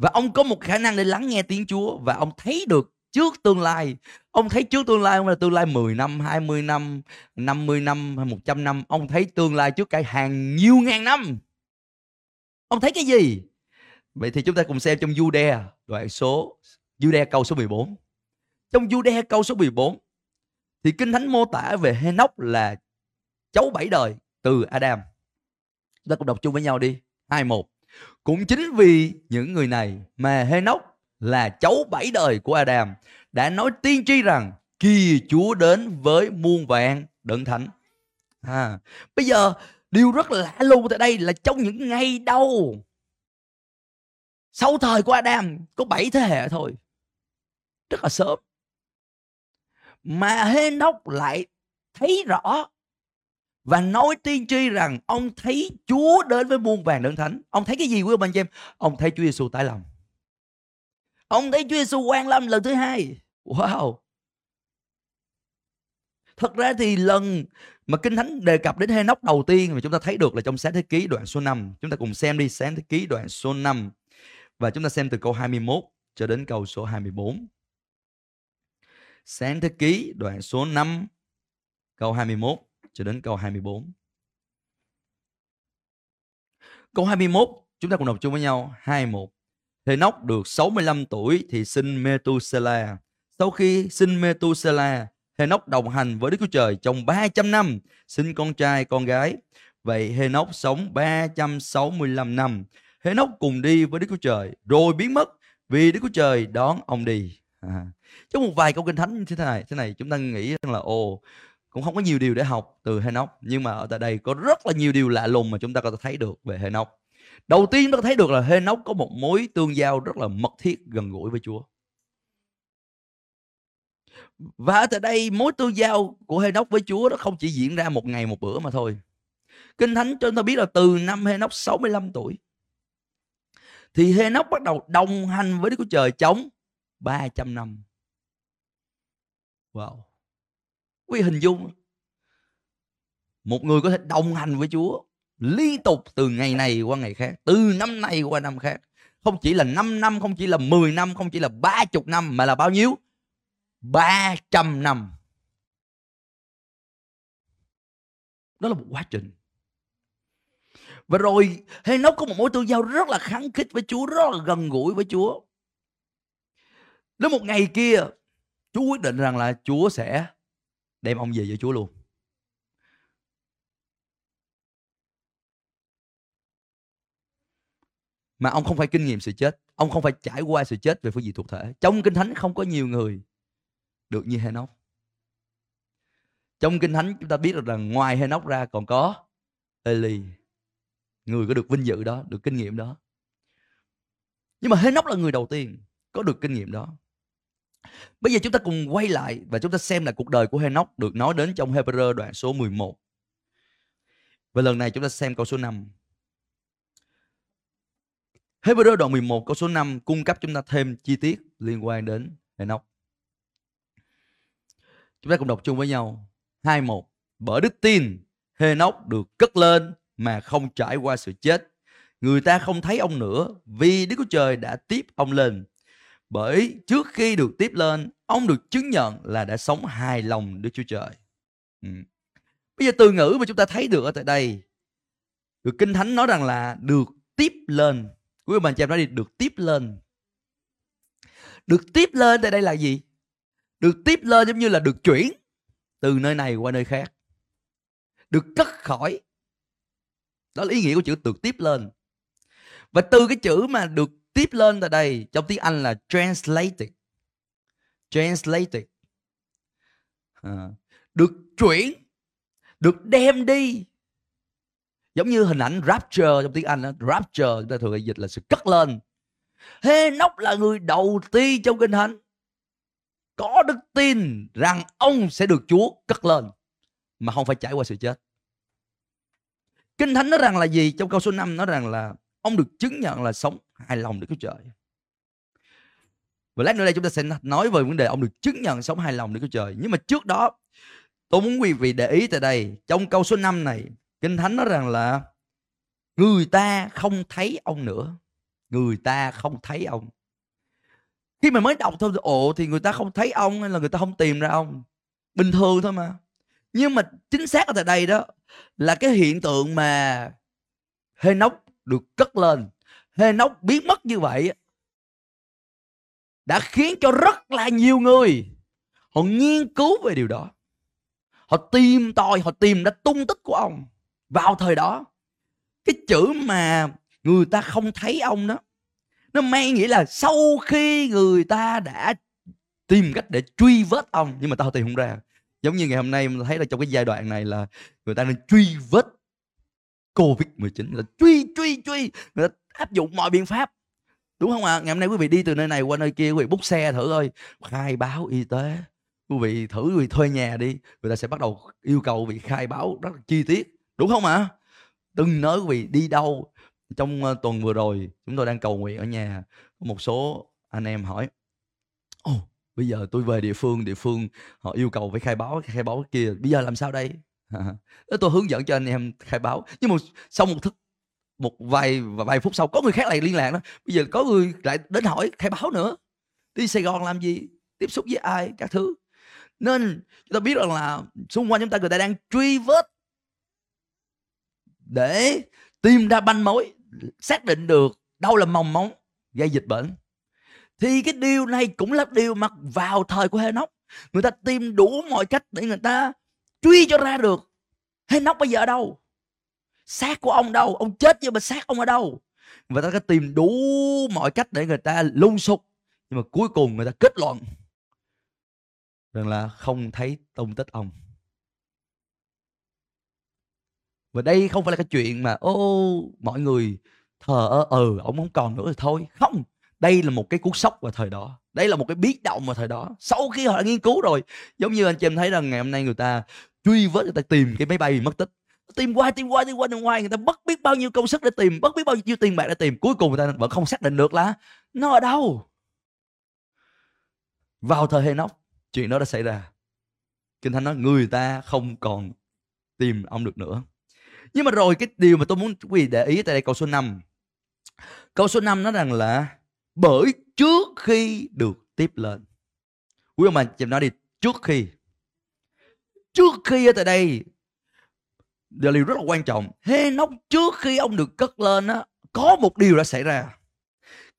và ông có một khả năng để lắng nghe tiếng Chúa và ông thấy được trước tương lai. Ông thấy trước tương lai không là tương lai 10 năm, 20 năm, 50 năm hay 100 năm. Ông thấy tương lai trước cả hàng nhiêu ngàn năm. Ông thấy cái gì? Vậy thì chúng ta cùng xem trong Jude đoạn số Jude câu số 14. Trong Jude câu số 14 thì Kinh Thánh mô tả về Henoch là cháu bảy đời từ Adam. Chúng ta cùng đọc chung với nhau đi. 2 1. Cũng chính vì những người này mà Henoch là cháu bảy đời của Adam đã nói tiên tri rằng khi Chúa đến với muôn vạn đấng thánh. À, bây giờ điều rất lạ lùng tại đây là trong những ngày đầu sau thời của Adam có bảy thế hệ thôi rất là sớm mà Henoch lại thấy rõ và nói tiên tri rằng ông thấy Chúa đến với muôn vàng đấng thánh. Ông thấy cái gì quý ông anh chị em? Ông thấy Chúa Giêsu tái lòng Ông thấy Chúa Giêsu quan lâm lần thứ hai. Wow. Thật ra thì lần mà Kinh Thánh đề cập đến Henoch đầu tiên mà chúng ta thấy được là trong sáng thế ký đoạn số 5. Chúng ta cùng xem đi sáng thế ký đoạn số 5. Và chúng ta xem từ câu 21 cho đến câu số 24. Sáng thế ký đoạn số 5 câu 21 cho đến câu 24. Câu 21 chúng ta cùng đọc chung với nhau 21. Henoch được 65 tuổi thì sinh Methuselah. Sau khi sinh Methuselah, Henoch đồng hành với Đức Chúa Trời trong 300 năm, sinh con trai, con gái. Vậy Henoch sống 365 năm. Henoch cùng đi với Đức Chúa Trời, rồi biến mất vì Đức Chúa Trời đón ông đi. À. Trong một vài câu kinh thánh như thế này, thế này chúng ta nghĩ rằng là ồ cũng không có nhiều điều để học từ Henoch, nhưng mà ở tại đây có rất là nhiều điều lạ lùng mà chúng ta có thể thấy được về Henoch. Đầu tiên chúng ta thấy được là Henoch có một mối tương giao rất là mật thiết gần gũi với Chúa. Và ở tại đây, mối tương giao của Henoch với Chúa nó không chỉ diễn ra một ngày một bữa mà thôi. Kinh Thánh cho chúng ta biết là từ năm Henoch 65 tuổi, thì Henoch bắt đầu đồng hành với Đức Chúa Trời chống 300 năm. Wow. Quý hình dung một người có thể đồng hành với Chúa liên tục từ ngày này qua ngày khác, từ năm này qua năm khác. Không chỉ là 5 năm, không chỉ là 10 năm, không chỉ là 30 năm mà là bao nhiêu? 300 năm. Đó là một quá trình. Và rồi Henoch có một mối tương giao rất là kháng khích với Chúa, rất là gần gũi với Chúa. Đến một ngày kia, Chúa quyết định rằng là Chúa sẽ đem ông về với Chúa luôn. Mà ông không phải kinh nghiệm sự chết, ông không phải trải qua sự chết về phương diện thuộc thể. Trong kinh thánh không có nhiều người được như Henoch. Trong kinh thánh chúng ta biết được rằng ngoài Henoch ra còn có Eli. Người có được vinh dự đó, được kinh nghiệm đó. Nhưng mà Henoch là người đầu tiên có được kinh nghiệm đó. Bây giờ chúng ta cùng quay lại và chúng ta xem lại cuộc đời của Henoch được nói đến trong Hebrew đoạn số 11. Và lần này chúng ta xem câu số 5. Hebrew đoạn 11 câu số 5 cung cấp chúng ta thêm chi tiết liên quan đến Henoch. Chúng ta cùng đọc chung với nhau. 21. Bởi đức tin, Henoch được cất lên mà không trải qua sự chết. Người ta không thấy ông nữa vì Đức Chúa Trời đã tiếp ông lên bởi trước khi được tiếp lên, ông được chứng nhận là đã sống hài lòng Đức Chúa Trời. Ừ. Bây giờ từ ngữ mà chúng ta thấy được ở tại đây, được Kinh Thánh nói rằng là được tiếp lên. Quý bạn chị em nói đi, được tiếp lên. Được tiếp lên tại đây là gì? Được tiếp lên giống như là được chuyển từ nơi này qua nơi khác. Được cất khỏi. Đó là ý nghĩa của chữ được tiếp lên. Và từ cái chữ mà được tiếp lên tại đây trong tiếng Anh là translated translated à, được chuyển được đem đi giống như hình ảnh rapture trong tiếng Anh đó. rapture chúng ta thường dịch là sự cất lên Hê-nóc là người đầu tiên trong kinh thánh có đức tin rằng ông sẽ được Chúa cất lên mà không phải trải qua sự chết. Kinh Thánh nói rằng là gì? Trong câu số 5 nói rằng là ông được chứng nhận là sống hài lòng Đức Chúa Trời. Và lát nữa đây chúng ta sẽ nói về vấn đề ông được chứng nhận sống hài lòng Đức Chúa Trời. Nhưng mà trước đó, tôi muốn quý vị để ý tại đây, trong câu số 5 này, Kinh Thánh nói rằng là, người ta không thấy ông nữa. Người ta không thấy ông. Khi mà mới đọc thôi ồ, thì người ta không thấy ông hay là người ta không tìm ra ông. Bình thường thôi mà. Nhưng mà chính xác ở tại đây đó, là cái hiện tượng mà Henoch được cất lên Henoch biến mất như vậy đã khiến cho rất là nhiều người họ nghiên cứu về điều đó. Họ tìm tòi, họ tìm ra tung tích của ông. Vào thời đó, cái chữ mà người ta không thấy ông đó, nó mang nghĩa là sau khi người ta đã tìm cách để truy vết ông, nhưng mà tao tìm không ra. Giống như ngày hôm nay mình thấy là trong cái giai đoạn này là người ta nên truy vết Covid-19 là truy truy truy, người ta áp dụng mọi biện pháp. Đúng không ạ? À? ngày hôm nay quý vị đi từ nơi này qua nơi kia quý vị bút xe thử ơi khai báo y tế. Quý vị thử quý vị thuê nhà đi. Người ta sẽ bắt đầu yêu cầu quý vị khai báo rất là chi tiết. Đúng không ạ? À? từng nơi quý vị đi đâu. Trong ờ, tuần vừa rồi chúng tôi đang cầu nguyện ở nhà có một số anh em hỏi ồ oh, bây giờ tôi về địa phương địa phương họ yêu cầu phải khai báo khai báo kia bây giờ làm sao đây? Tôi hướng dẫn cho anh em khai báo. Nhưng mà sau một thức một vài và vài phút sau có người khác lại liên lạc đó. Bây giờ có người lại đến hỏi, khai báo nữa. Đi sài gòn làm gì? Tiếp xúc với ai? Các thứ. Nên chúng ta biết rằng là xung quanh chúng ta người ta đang truy vết để tìm ra banh mối, xác định được đâu là mầm móng gây dịch bệnh. Thì cái điều này cũng là điều mà vào thời của Henoch. Người ta tìm đủ mọi cách để người ta truy cho ra được. Henoch bây giờ ở đâu? Xác của ông đâu? Ông chết nhưng mà xác ông ở đâu? Người ta có tìm đủ mọi cách để người ta lung sục, nhưng mà cuối cùng người ta kết luận rằng là không thấy tung tích ông. Và đây không phải là cái chuyện mà, ô, mọi người thờ ơ ừ ông không còn nữa thì thôi. Không, đây là một cái cú sốc vào thời đó. Đây là một cái biến động vào thời đó. Sau khi họ đã nghiên cứu rồi, giống như anh chị em thấy rằng ngày hôm nay người ta truy vết, người ta tìm cái máy bay mất tích tìm qua tìm qua tìm qua tìm ngoài người ta bất biết bao nhiêu công sức để tìm, bất biết bao nhiêu tiền bạc để tìm. Cuối cùng người ta vẫn không xác định được là nó ở đâu. Vào thời Henoch, chuyện đó đã xảy ra. Kinh thánh nói, người ta không còn tìm ông được nữa. Nhưng mà rồi cái điều mà tôi muốn quý vị để ý tại đây, câu số 5 câu số 5 nói rằng là, bởi trước khi được tiếp lên. Quý ông bà chị nói đi, trước khi. Trước khi ở tại đây điều rất là quan trọng. Hê-nóc trước khi ông được cất lên á có một điều đã xảy ra.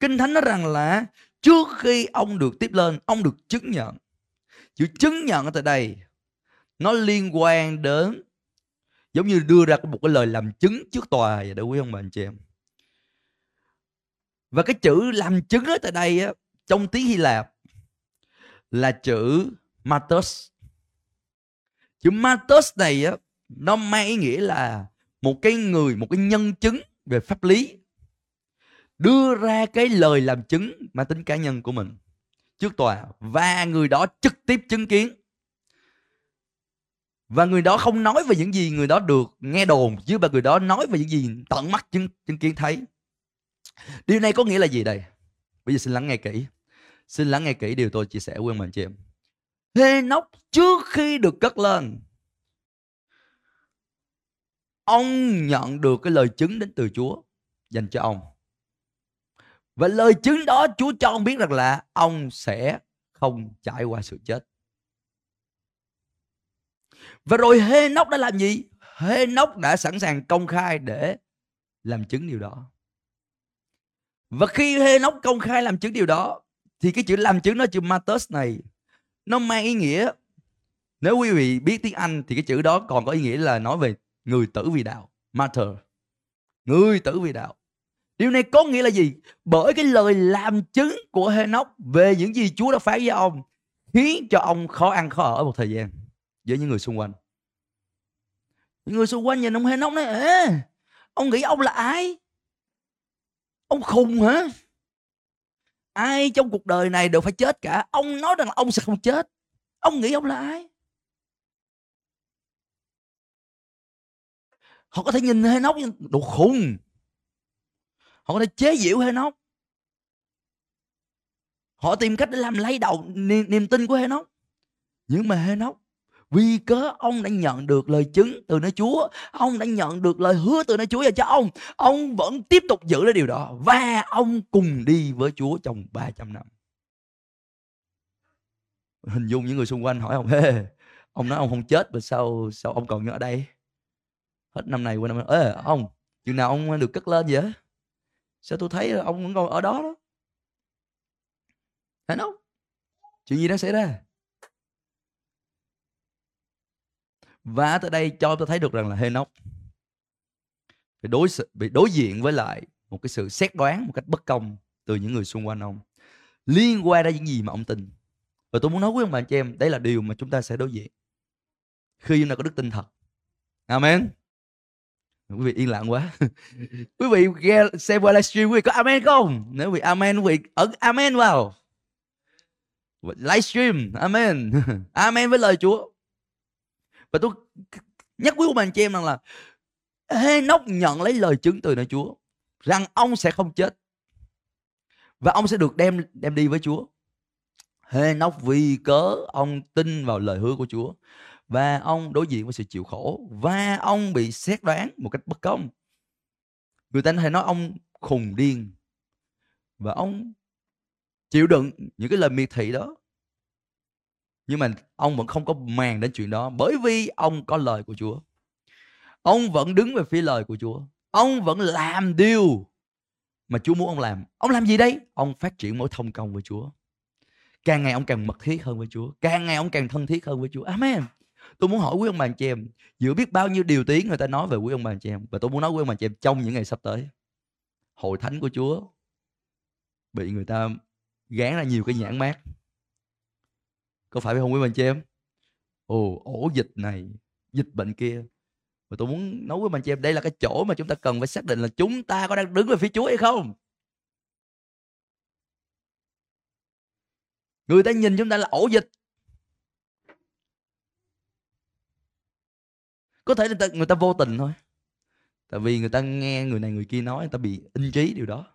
Kinh thánh nói rằng là trước khi ông được tiếp lên ông được chứng nhận. Chữ chứng nhận ở tại đây nó liên quan đến giống như đưa ra một cái lời làm chứng trước tòa vậy đó quý ông bà anh chị em. Và cái chữ làm chứng ở tại đây á, trong tiếng Hy Lạp là chữ Matos. Chữ Matos này á, nó mang ý nghĩa là một cái người, một cái nhân chứng về pháp lý đưa ra cái lời làm chứng mà tính cá nhân của mình trước tòa và người đó trực tiếp chứng kiến. Và người đó không nói về những gì người đó được nghe đồn chứ mà người đó nói về những gì tận mắt chứng chứng kiến thấy. Điều này có nghĩa là gì đây? Bây giờ xin lắng nghe kỹ. Xin lắng nghe kỹ điều tôi chia sẻ với mình chị em. Hê-nóc trước khi được cất lên ông nhận được cái lời chứng đến từ Chúa, dành cho ông và lời chứng đó Chúa cho ông biết rằng là ông sẽ không trải qua sự chết và rồi Hê Nóc đã làm gì? Hê Nóc đã sẵn sàng công khai để làm chứng điều đó. Và khi Hê Nóc công khai làm chứng điều đó, thì cái chữ làm chứng nó chữ Matos này, nó mang ý nghĩa, nếu quý vị biết tiếng Anh thì cái chữ đó còn có ý nghĩa là nói về người tử vì đạo, martyr. Người tử vì đạo. Điều này có nghĩa là gì? Bởi cái lời làm chứng của Henoch về những gì Chúa đã phán với ông khiến cho ông khó ăn khó ở một thời gian với những người xung quanh những người xung quanh nhìn ông Henoch nói Ê, ông nghĩ ông là ai ông khùng hả ai trong cuộc đời này đều phải chết cả ông nói rằng là ông sẽ không chết ông nghĩ ông là ai họ có thể nhìn Henoch như đồ khùng. Họ có thể chế giễu nóc họ tìm cách để làm lay đầu niềm, niềm tin của Henoch. Nhưng mà Henoch vì cớ ông đã nhận được lời chứng từ nơi Chúa Ông đã nhận được lời hứa từ nơi Chúa và cho ông Ông vẫn tiếp tục giữ lấy điều đó Và ông cùng đi với Chúa trong 300 năm. Hình dung những người xung quanh hỏi ông hey, Ông nói ông không chết mà sao sao ông còn ở đây? Hết năm này qua năm Ê, ông, Chừng nào ông được cất lên vậy? Sao tôi thấy ông vẫn còn ở đó đó? Thấy không Chuyện gì đang xảy ra? Và tới đây cho tôi thấy được rằng là Henoch bị đối bị đối diện với lại một cái sự xét đoán một cách bất công từ những người xung quanh ông. Liên quan đến những gì mà ông tin. Và tôi muốn nói với ông bạn chị em đấy là điều mà chúng ta sẽ đối diện. Khi chúng ta có đức tin thật. Amen quý vị yên lặng quá. Quý vị nghe, xem qua livestream, quý vị có amen không? Nếu quý vị amen, quý vị ấn amen vào. Livestream, amen. Amen với lời chúa. Và tôi nhắc quý ông anh chị em rằng là Hê-nóc nhận lấy lời chứng từ nơi Chúa, rằng ông sẽ không chết. Và ông sẽ được đem đem đi với Chúa. Hê-nóc vì cớ ông tin vào lời hứa của Chúa và ông đối diện với sự chịu khổ, và ông bị xét đoán một cách bất công. Người ta hay nói ông khùng điên và ông chịu đựng những cái lời miệt thị đó. Nhưng mà ông vẫn không có màng đến chuyện đó, bởi vì ông có lời của Chúa. Ông vẫn đứng về phía lời của Chúa. Ông vẫn làm điều mà Chúa muốn ông làm. Ông làm gì đấy? Ông phát triển mối thông công với Chúa. Càng ngày ông càng mật thiết hơn với Chúa. Càng ngày ông càng thân thiết hơn với Chúa. Amen. Tôi muốn hỏi quý ông bà anh chị em, giữa biết bao nhiêu điều tiếng người ta nói về quý ông bà anh chị em. Và tôi muốn nói quý ông bà anh chị em trong những ngày sắp tới. Hội thánh của Chúa bị người ta gán ra nhiều cái nhãn mát. Có phải không quý ông bà anh chị em? Ồ, ổ dịch này, dịch bệnh kia và tôi muốn nói với anh chị em đây là cái chỗ mà chúng ta cần phải xác định là chúng ta có đang đứng về phía Chúa hay không người ta nhìn chúng ta là ổ dịch có thể người ta, người ta vô tình thôi. Tại vì người ta nghe người này người kia nói người ta bị in trí điều đó.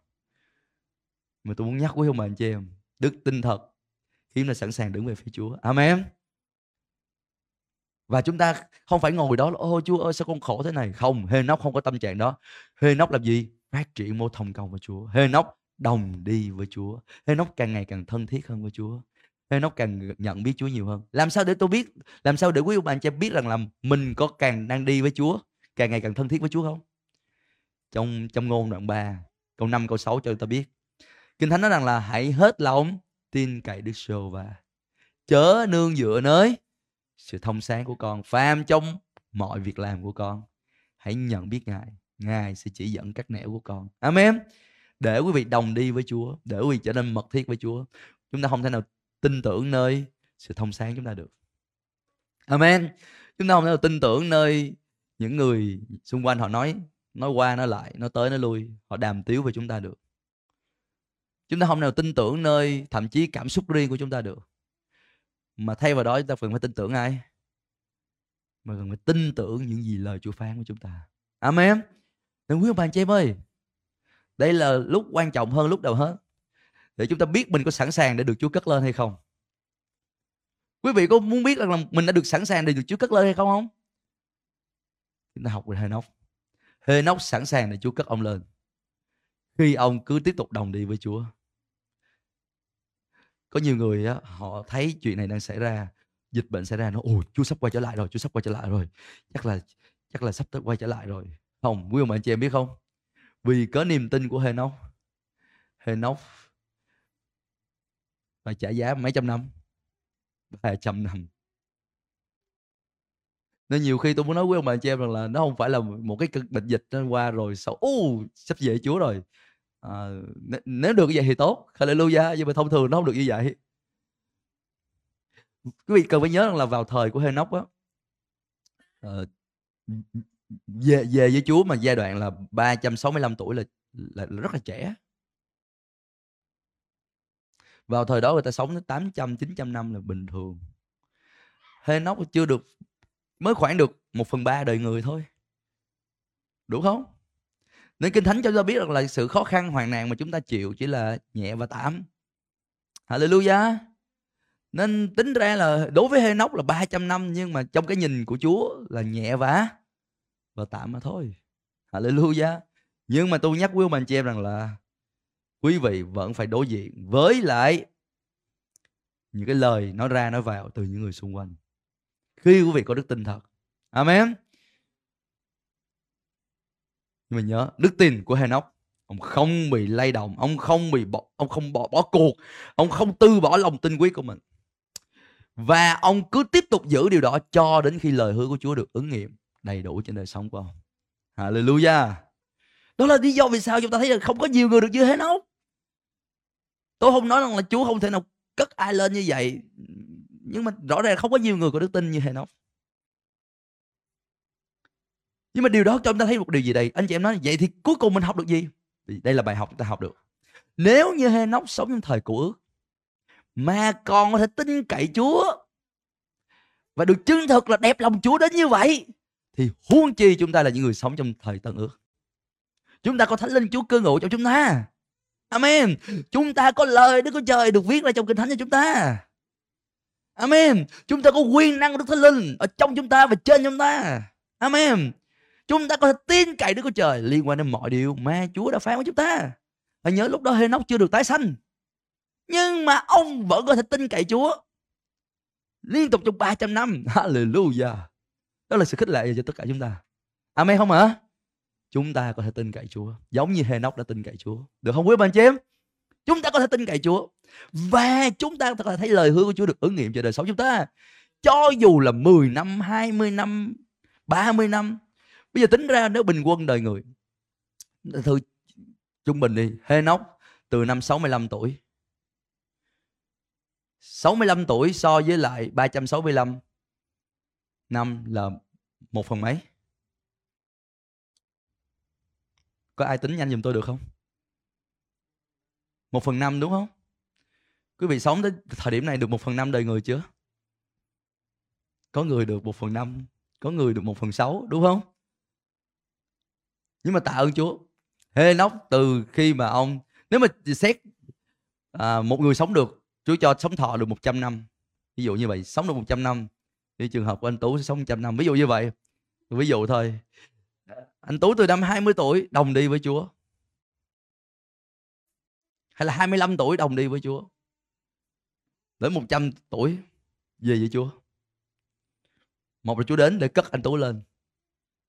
Mà tôi muốn nhắc với ông bà anh chị em đức tin thật khiến là sẵn sàng đứng về phía Chúa. Amen. Và chúng ta không phải ngồi đó ôi chúa ơi sao con khổ thế này? Không hê nóc không có tâm trạng đó. Hê nóc làm gì? Phát triển mối thông công với chúa. Hê nóc đồng đi với chúa. Hê nóc càng ngày càng thân thiết hơn với chúa hê nó càng nhận biết chúa nhiều hơn. Làm sao để tôi biết, làm sao để quý ông bạn cho biết rằng là mình có càng đang đi với chúa, càng ngày càng thân thiết với chúa không? Trong trong ngôn đoạn 3 câu 5 câu 6 cho ta biết. Kinh thánh nói rằng là hãy hết lòng tin cậy đức sô và chớ nương dựa nơi sự thông sáng của con, phàm trong mọi việc làm của con. Hãy nhận biết ngài ngài sẽ chỉ dẫn các nẻo của con. Amen. Để quý vị đồng đi với chúa, để quý vị trở nên mật thiết với chúa, chúng ta không thể nào tin tưởng nơi sự thông sáng chúng ta được. Amen. Chúng ta không thể nào tin tưởng nơi những người xung quanh họ nói nói qua, nói lại, nói tới, nói lui. Họ đàm tiếu về chúng ta được. Chúng ta không nào tin tưởng nơi, thậm chí cảm xúc riêng của chúng ta được. Mà thay vào đó chúng ta cần phải tin tưởng ai? Mà cần phải tin tưởng những gì lời Chúa phán của chúng ta. Amen. Nên quý ông bà chị em ơi, Đây là lúc quan trọng hơn lúc đầu hết. Để chúng ta biết mình có sẵn sàng để được Chúa cất lên hay không. Quý vị có muốn biết là mình đã được sẵn sàng để được Chúa cất lên hay không không? Chúng ta học về Hê Nóc Hê Nóc sẵn sàng để Chúa cất ông lên. Khi ông cứ tiếp tục đồng đi với Chúa. Có nhiều người á, họ thấy chuyện này đang xảy ra, dịch bệnh xảy ra nó ồ Chúa sắp quay trở lại rồi, Chúa sắp quay trở lại rồi. Chắc là chắc là sắp tới quay trở lại rồi. Không, quý ông anh chị em biết không? Vì có niềm tin của Hê Nóc Hê Nóc phải trả giá mấy trăm năm? Ba trăm năm. Nên nhiều khi tôi muốn nói với ông bà anh chị em rằng là nó không phải là một cái cơn bệnh dịch nó qua rồi sau u sắp về Chúa rồi. À, nếu được như vậy thì tốt. Hallelujah. Nhưng mà thông thường nó không được như vậy. Quý vị cần phải nhớ rằng là vào thời của Henoch á à, về về với Chúa mà giai đoạn là 365 tuổi là, là, là rất là trẻ vào thời đó người ta sống tới 800 900 năm là bình thường Henoch chưa được, mới khoảng được một phần ba đời người thôi đủ không nên Kinh Thánh cho chúng ta biết rằng là sự khó khăn hoàn nạn mà chúng ta chịu chỉ là nhẹ và tạm. Hallelujah. Nên tính ra là đối với Hê-nóc là 300 năm, nhưng mà trong cái nhìn của Chúa là nhẹ và và tạm mà thôi. Hallelujah. Nhưng mà tôi nhắc quý ông anh chị em rằng là quý vị vẫn phải đối diện với lại những cái lời nói ra nói vào từ những người xung quanh. Khi quý vị có đức tin thật. Amen. Nhưng mà nhớ, đức tin của Henoch, ông không bị lay động, ông không bị bỏ, ông không bỏ bỏ cuộc, ông không từ bỏ lòng tin quý của mình. Và ông cứ tiếp tục giữ điều đó cho đến khi lời hứa của Chúa được ứng nghiệm đầy đủ trên đời sống của ông. Hallelujah. Đó là lý do vì sao chúng ta thấy là không có nhiều người được như Henoch tôi không nói rằng là Chúa không thể nào cất ai lên như vậy, nhưng mà rõ ràng không có nhiều người có đức tin như Henoch. Nhưng mà điều đó cho chúng ta thấy một điều gì đây? Anh chị em nói, vậy thì cuối cùng mình học được gì? Đây là bài học chúng ta học được. Nếu như Henoch sống trong thời cũ ước, mà còn có thể tin cậy Chúa, và được chứng thực là đẹp lòng Chúa đến như vậy, thì huống chi chúng ta là những người sống trong thời tân ước. Chúng ta có thánh linh Chúa cư ngụ trong chúng ta. Amen. Chúng ta có lời Đức Chúa Trời được viết ra trong Kinh Thánh cho chúng ta. Amen. Chúng ta có quyền năng của Đức Thánh Linh ở trong chúng ta và trên chúng ta. Amen. Chúng ta có thể tin cậy Đức Chúa Trời liên quan đến mọi điều mà Chúa đã phán với chúng ta. Và nhớ lúc đó Hê-nóc chưa được tái sanh. Nhưng mà ông vẫn có thể tin cậy Chúa. Liên tục trong 300 năm. Hallelujah. Đó là sự khích lệ cho tất cả chúng ta. Amen không hả? Chúng ta có thể tin cậy Chúa. Giống như Hê-nóc đã tin cậy Chúa. Được không quý bạn chị em? Chúng ta có thể tin cậy Chúa. Và chúng ta có thể thấy lời hứa của Chúa được ứng nghiệm cho đời sống chúng ta. Cho dù là 10 năm, 20 năm, 30 năm. Bây giờ tính ra nếu bình quân đời người. Thử trung bình đi. Hê-nóc từ năm 65 tuổi 65 tuổi so với lại 365 năm là một phần mấy. Có ai tính nhanh giùm tôi được không? Một phần năm đúng không? Quý vị sống tới thời điểm này được một phần năm đời người chưa? Có người được một phần năm, có người được một phần sáu, đúng không? Nhưng mà tạ ơn Chúa. Hê nóc từ khi mà ông, nếu mà xét à, một người sống được Chúa cho sống thọ được 100 năm. Ví dụ như vậy, sống được 100 năm. như trường hợp của anh Tú sẽ sống 100 năm. Ví dụ như vậy. Ví dụ thôi. Anh Tú từ năm 20 tuổi, đồng đi với Chúa. Hay là 25 tuổi, đồng đi với Chúa. Đến 100 tuổi, về với Chúa. Một là Chúa đến để cất anh Tú lên.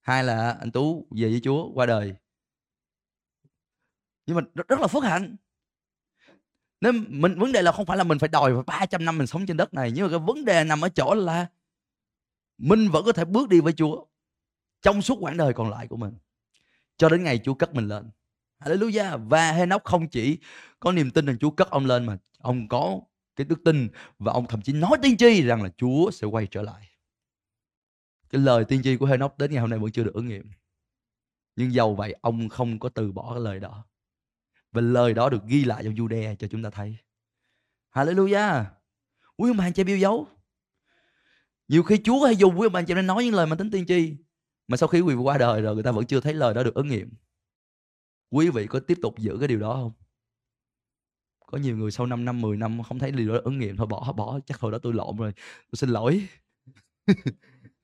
Hai là anh Tú về với Chúa qua đời. Nhưng mà rất là phước hạnh nên mình, vấn đề là không phải là mình phải đòi 300 năm mình sống trên đất này, nhưng mà cái vấn đề nằm ở chỗ là mình vẫn có thể bước đi với Chúa trong suốt quãng đời còn lại của mình cho đến ngày Chúa cất mình lên Hallelujah và Henoch không chỉ có niềm tin rằng Chúa cất ông lên mà ông có cái đức tin và ông thậm chí nói tiên tri rằng là Chúa sẽ quay trở lại cái lời tiên tri của Henoch đến ngày hôm nay vẫn chưa được ứng nghiệm nhưng dầu vậy, ông không có từ bỏ cái lời đó và lời đó được ghi lại trong Jude cho chúng ta thấy. Hallelujah. Quý ông bà anh chị yêu dấu. Nhiều khi Chúa hay dùng quý ông bà anh chị nói những lời mà tính tiên tri. Mà sau khi quý vị qua đời rồi người ta vẫn chưa thấy lời đó được ứng nghiệm. Quý vị có tiếp tục giữ cái điều đó không? Có nhiều người sau 5 năm, 10 năm không thấy điều đó ứng nghiệm thôi bỏ bỏ chắc hồi đó tôi lộn rồi. Tôi xin lỗi.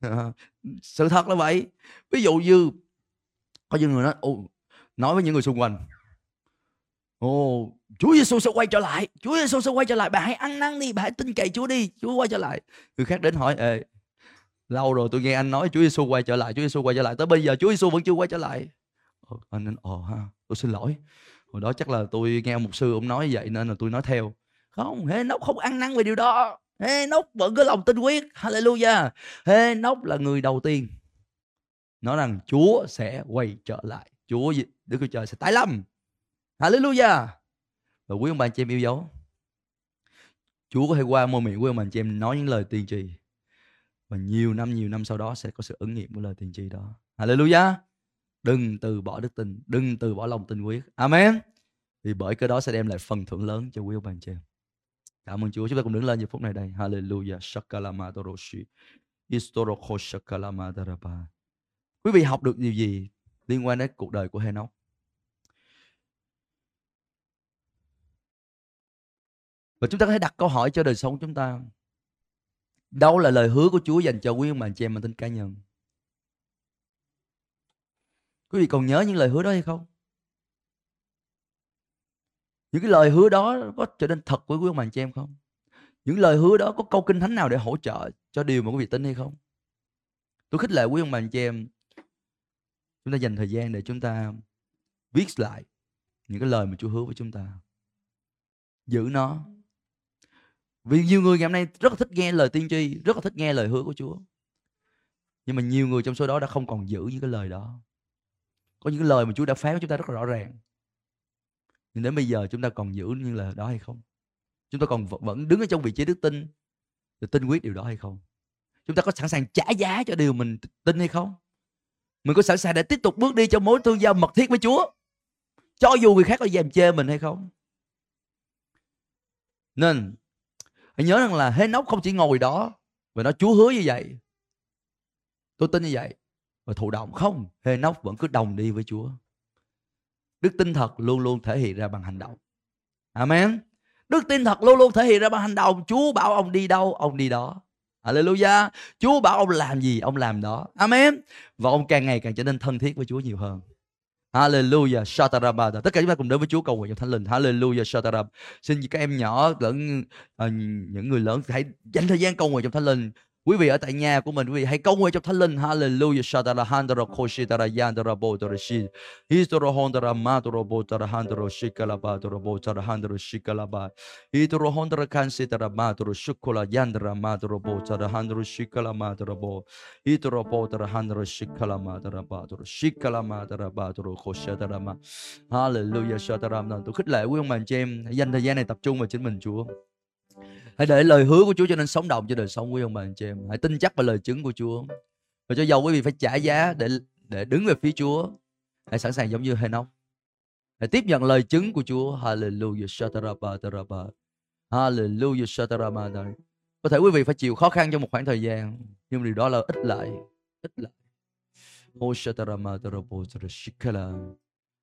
Ờ, sự thật là vậy. Ví dụ như có những người nói nói với những người xung quanh Ồ, Chúa Giêsu sẽ quay trở lại. Chúa Giêsu sẽ quay trở lại. Bà hãy ăn năn đi, bà hãy tin cậy Chúa đi. Chúa quay trở lại. Người khác đến hỏi, Ê, lâu rồi tôi nghe anh nói Chúa Giêsu quay trở lại, Chúa Giêsu quay trở lại. Tới bây giờ Chúa Giêsu vẫn chưa quay trở lại. Ồ, anh nên, ồ ha, tôi xin lỗi. Hồi đó chắc là tôi nghe một sư ông nói vậy nên là tôi nói theo. Không, hê nóc không ăn năn về điều đó. Hê nóc vẫn có lòng tin quyết. Hallelujah. Hê nóc là người đầu tiên. Nói rằng Chúa sẽ quay trở lại. Chúa Đức Chúa Trời sẽ tái lâm Hallelujah. Và quý ông bà anh chị em yêu dấu. Chúa có thể qua môi miệng của ông bà anh chị em nói những lời tiên tri. Và nhiều năm nhiều năm sau đó sẽ có sự ứng nghiệm của lời tiên tri đó. Hallelujah. Đừng từ bỏ đức tin, đừng từ bỏ lòng tin quyết. Amen. Vì bởi cái đó sẽ đem lại phần thưởng lớn cho quý ông bà anh chị em. Cảm ơn Chúa. Chúng ta cùng đứng lên giờ phút này đây. Hallelujah. Shakalama toroshi. Istoroko shakalama daraba. Quý vị học được điều gì liên quan đến cuộc đời của Henoch? Và chúng ta có thể đặt câu hỏi cho đời sống chúng ta. Đâu là lời hứa của Chúa dành cho quý ông bà chị em mang tính cá nhân? Quý vị còn nhớ những lời hứa đó hay không? Những cái lời hứa đó có trở nên thật với quý ông bà chị em không? Những lời hứa đó có câu kinh thánh nào để hỗ trợ cho điều mà quý vị tin hay không? Tôi khích lệ quý ông bà chị em, chúng ta dành thời gian để chúng ta viết lại những cái lời mà Chúa hứa với chúng ta. Giữ nó vì nhiều người ngày hôm nay rất là thích nghe lời tiên tri, rất là thích nghe lời hứa của Chúa. Nhưng mà nhiều người trong số đó đã không còn giữ những cái lời đó. Có những cái lời mà Chúa đã phán với chúng ta rất là rõ ràng. Nhưng đến bây giờ chúng ta còn giữ những lời đó hay không? Chúng ta còn vẫn đứng ở trong vị trí đức tin để tin quyết điều đó hay không? Chúng ta có sẵn sàng trả giá cho điều mình tin hay không? mình có sẵn sàng để tiếp tục bước đi trong mối tương giao mật thiết với Chúa cho dù người khác có dèm chê mình hay không nên hãy nhớ rằng là Hê-nóc không chỉ ngồi đó và nói Chúa hứa như vậy. Tôi tin như vậy. Và thụ động không Hê-nóc vẫn cứ đồng đi với Chúa. Đức tin thật luôn luôn thể hiện ra bằng hành động. Amen. Đức tin thật luôn luôn thể hiện ra bằng hành động. Chúa bảo ông đi đâu, ông đi đó. Hallelujah. Chúa bảo ông làm gì, ông làm đó. Amen. Và ông càng ngày càng trở nên thân thiết với Chúa nhiều hơn. Hallelujah, Shatarabada. Tất cả chúng ta cùng đến với Chúa cầu nguyện trong Thánh Linh. Hallelujah, Shatarab. Xin các em nhỏ lẫn uh, những người lớn hãy dành thời gian cầu nguyện trong Thánh Linh. Quý vị ở tại nhà của mình, quý vị hãy cầu nguyện trong Thánh Linh. Hallelujah. Shadara handara koshitara yandara bodara shi. hitoro hondara matoro botara handara shikalaba doro botara handara shikalaba. Hitoro hondara kansitara matoro shukula yandara matoro botara handara shikalama doro bo. Hitoro botara handara shikalama doro badoro shikalama doro badoro koshitara ma. Hallelujah. Shadara. Tôi khích lệ quý ông bà anh chị em dành thời gian này tập trung vào chính mình Chúa. Hãy để lời hứa của Chúa cho nên sống động cho đời sống quý ông bà anh chị em. Hãy tin chắc vào lời chứng của Chúa. Và cho dầu quý vị phải trả giá để để đứng về phía Chúa. Hãy sẵn sàng giống như Henoch. Hãy tiếp nhận lời chứng của Chúa. Hallelujah. Shataraba, taraba. Hallelujah. Shatarama Có thể quý vị phải chịu khó khăn trong một khoảng thời gian. Nhưng điều đó là ít lại. Ít lại. Oh,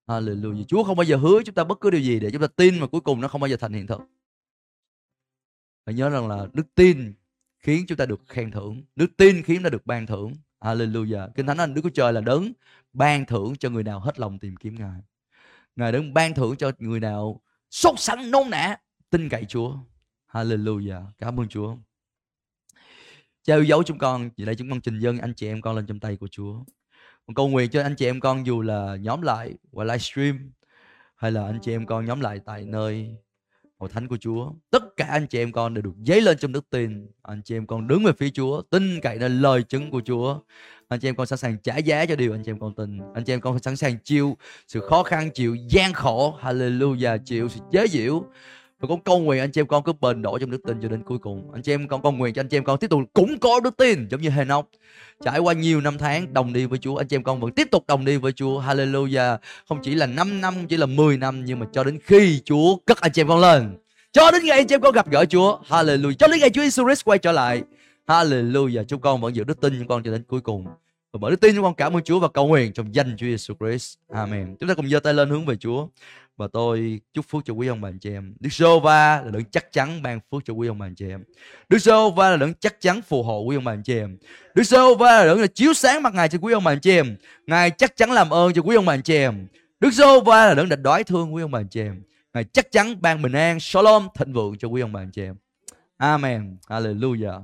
Hallelujah. Chúa không bao giờ hứa chúng ta bất cứ điều gì để chúng ta tin mà cuối cùng nó không bao giờ thành hiện thực. Hãy nhớ rằng là đức tin khiến chúng ta được khen thưởng. Đức tin khiến chúng ta được ban thưởng. Hallelujah. Kinh Thánh nói Đức Chúa Trời là đấng ban thưởng cho người nào hết lòng tìm kiếm Ngài. Ngài đấng ban thưởng cho người nào sốt sắng nôn nã tin cậy Chúa. Hallelujah. Cảm ơn Chúa. Cha yêu dấu chúng con, vì đây chúng con trình dân anh chị em con lên trong tay của Chúa. Con cầu nguyện cho anh chị em con dù là nhóm lại qua livestream hay là anh chị em con nhóm lại tại nơi hội thánh của Chúa. Tất cả anh chị em con đều được dấy lên trong đức tin. Anh chị em con đứng về phía Chúa, tin cậy nơi lời chứng của Chúa. Anh chị em con sẵn sàng trả giá cho điều anh chị em con tin. Anh chị em con sẵn sàng chịu sự khó khăn, chịu gian khổ, hallelujah, chịu sự chế giễu. Và con cầu nguyện anh chị em con cứ bền đổ trong đức tin cho đến cuối cùng. Anh chị em con cầu nguyện cho anh chị em con tiếp tục cũng có đức tin giống như Henoch. Trải qua nhiều năm tháng đồng đi với Chúa, anh chị em con vẫn tiếp tục đồng đi với Chúa. Hallelujah. Không chỉ là 5 năm, không chỉ là 10 năm nhưng mà cho đến khi Chúa cất anh chị em con lên. Cho đến ngày anh chị em con gặp gỡ Chúa. Hallelujah. Cho đến ngày Chúa Jesus Christ quay trở lại. Hallelujah. Chúng con vẫn giữ đức tin chúng con cho đến cuối cùng. Và bởi đức tin chúng con cảm ơn Chúa và cầu nguyện trong danh Chúa Jesus Christ. Amen. Chúng ta cùng giơ tay lên hướng về Chúa. Và tôi chúc phước cho quý ông bà anh chị em. Đức giê va là đấng chắc chắn ban phước cho quý ông bà anh chị em. Đức giê va là đấng chắc chắn phù hộ quý ông bà anh chị em. Đức giê va là đấng là chiếu sáng mặt ngài cho quý ông bà anh chị em. Ngài chắc chắn làm ơn cho quý ông bà anh chị em. Đức giê va là đấng đã đói thương quý ông bà anh chị em. Ngài chắc chắn ban bình an, shalom, thịnh vượng cho quý ông bà anh chị em. Amen. Hallelujah.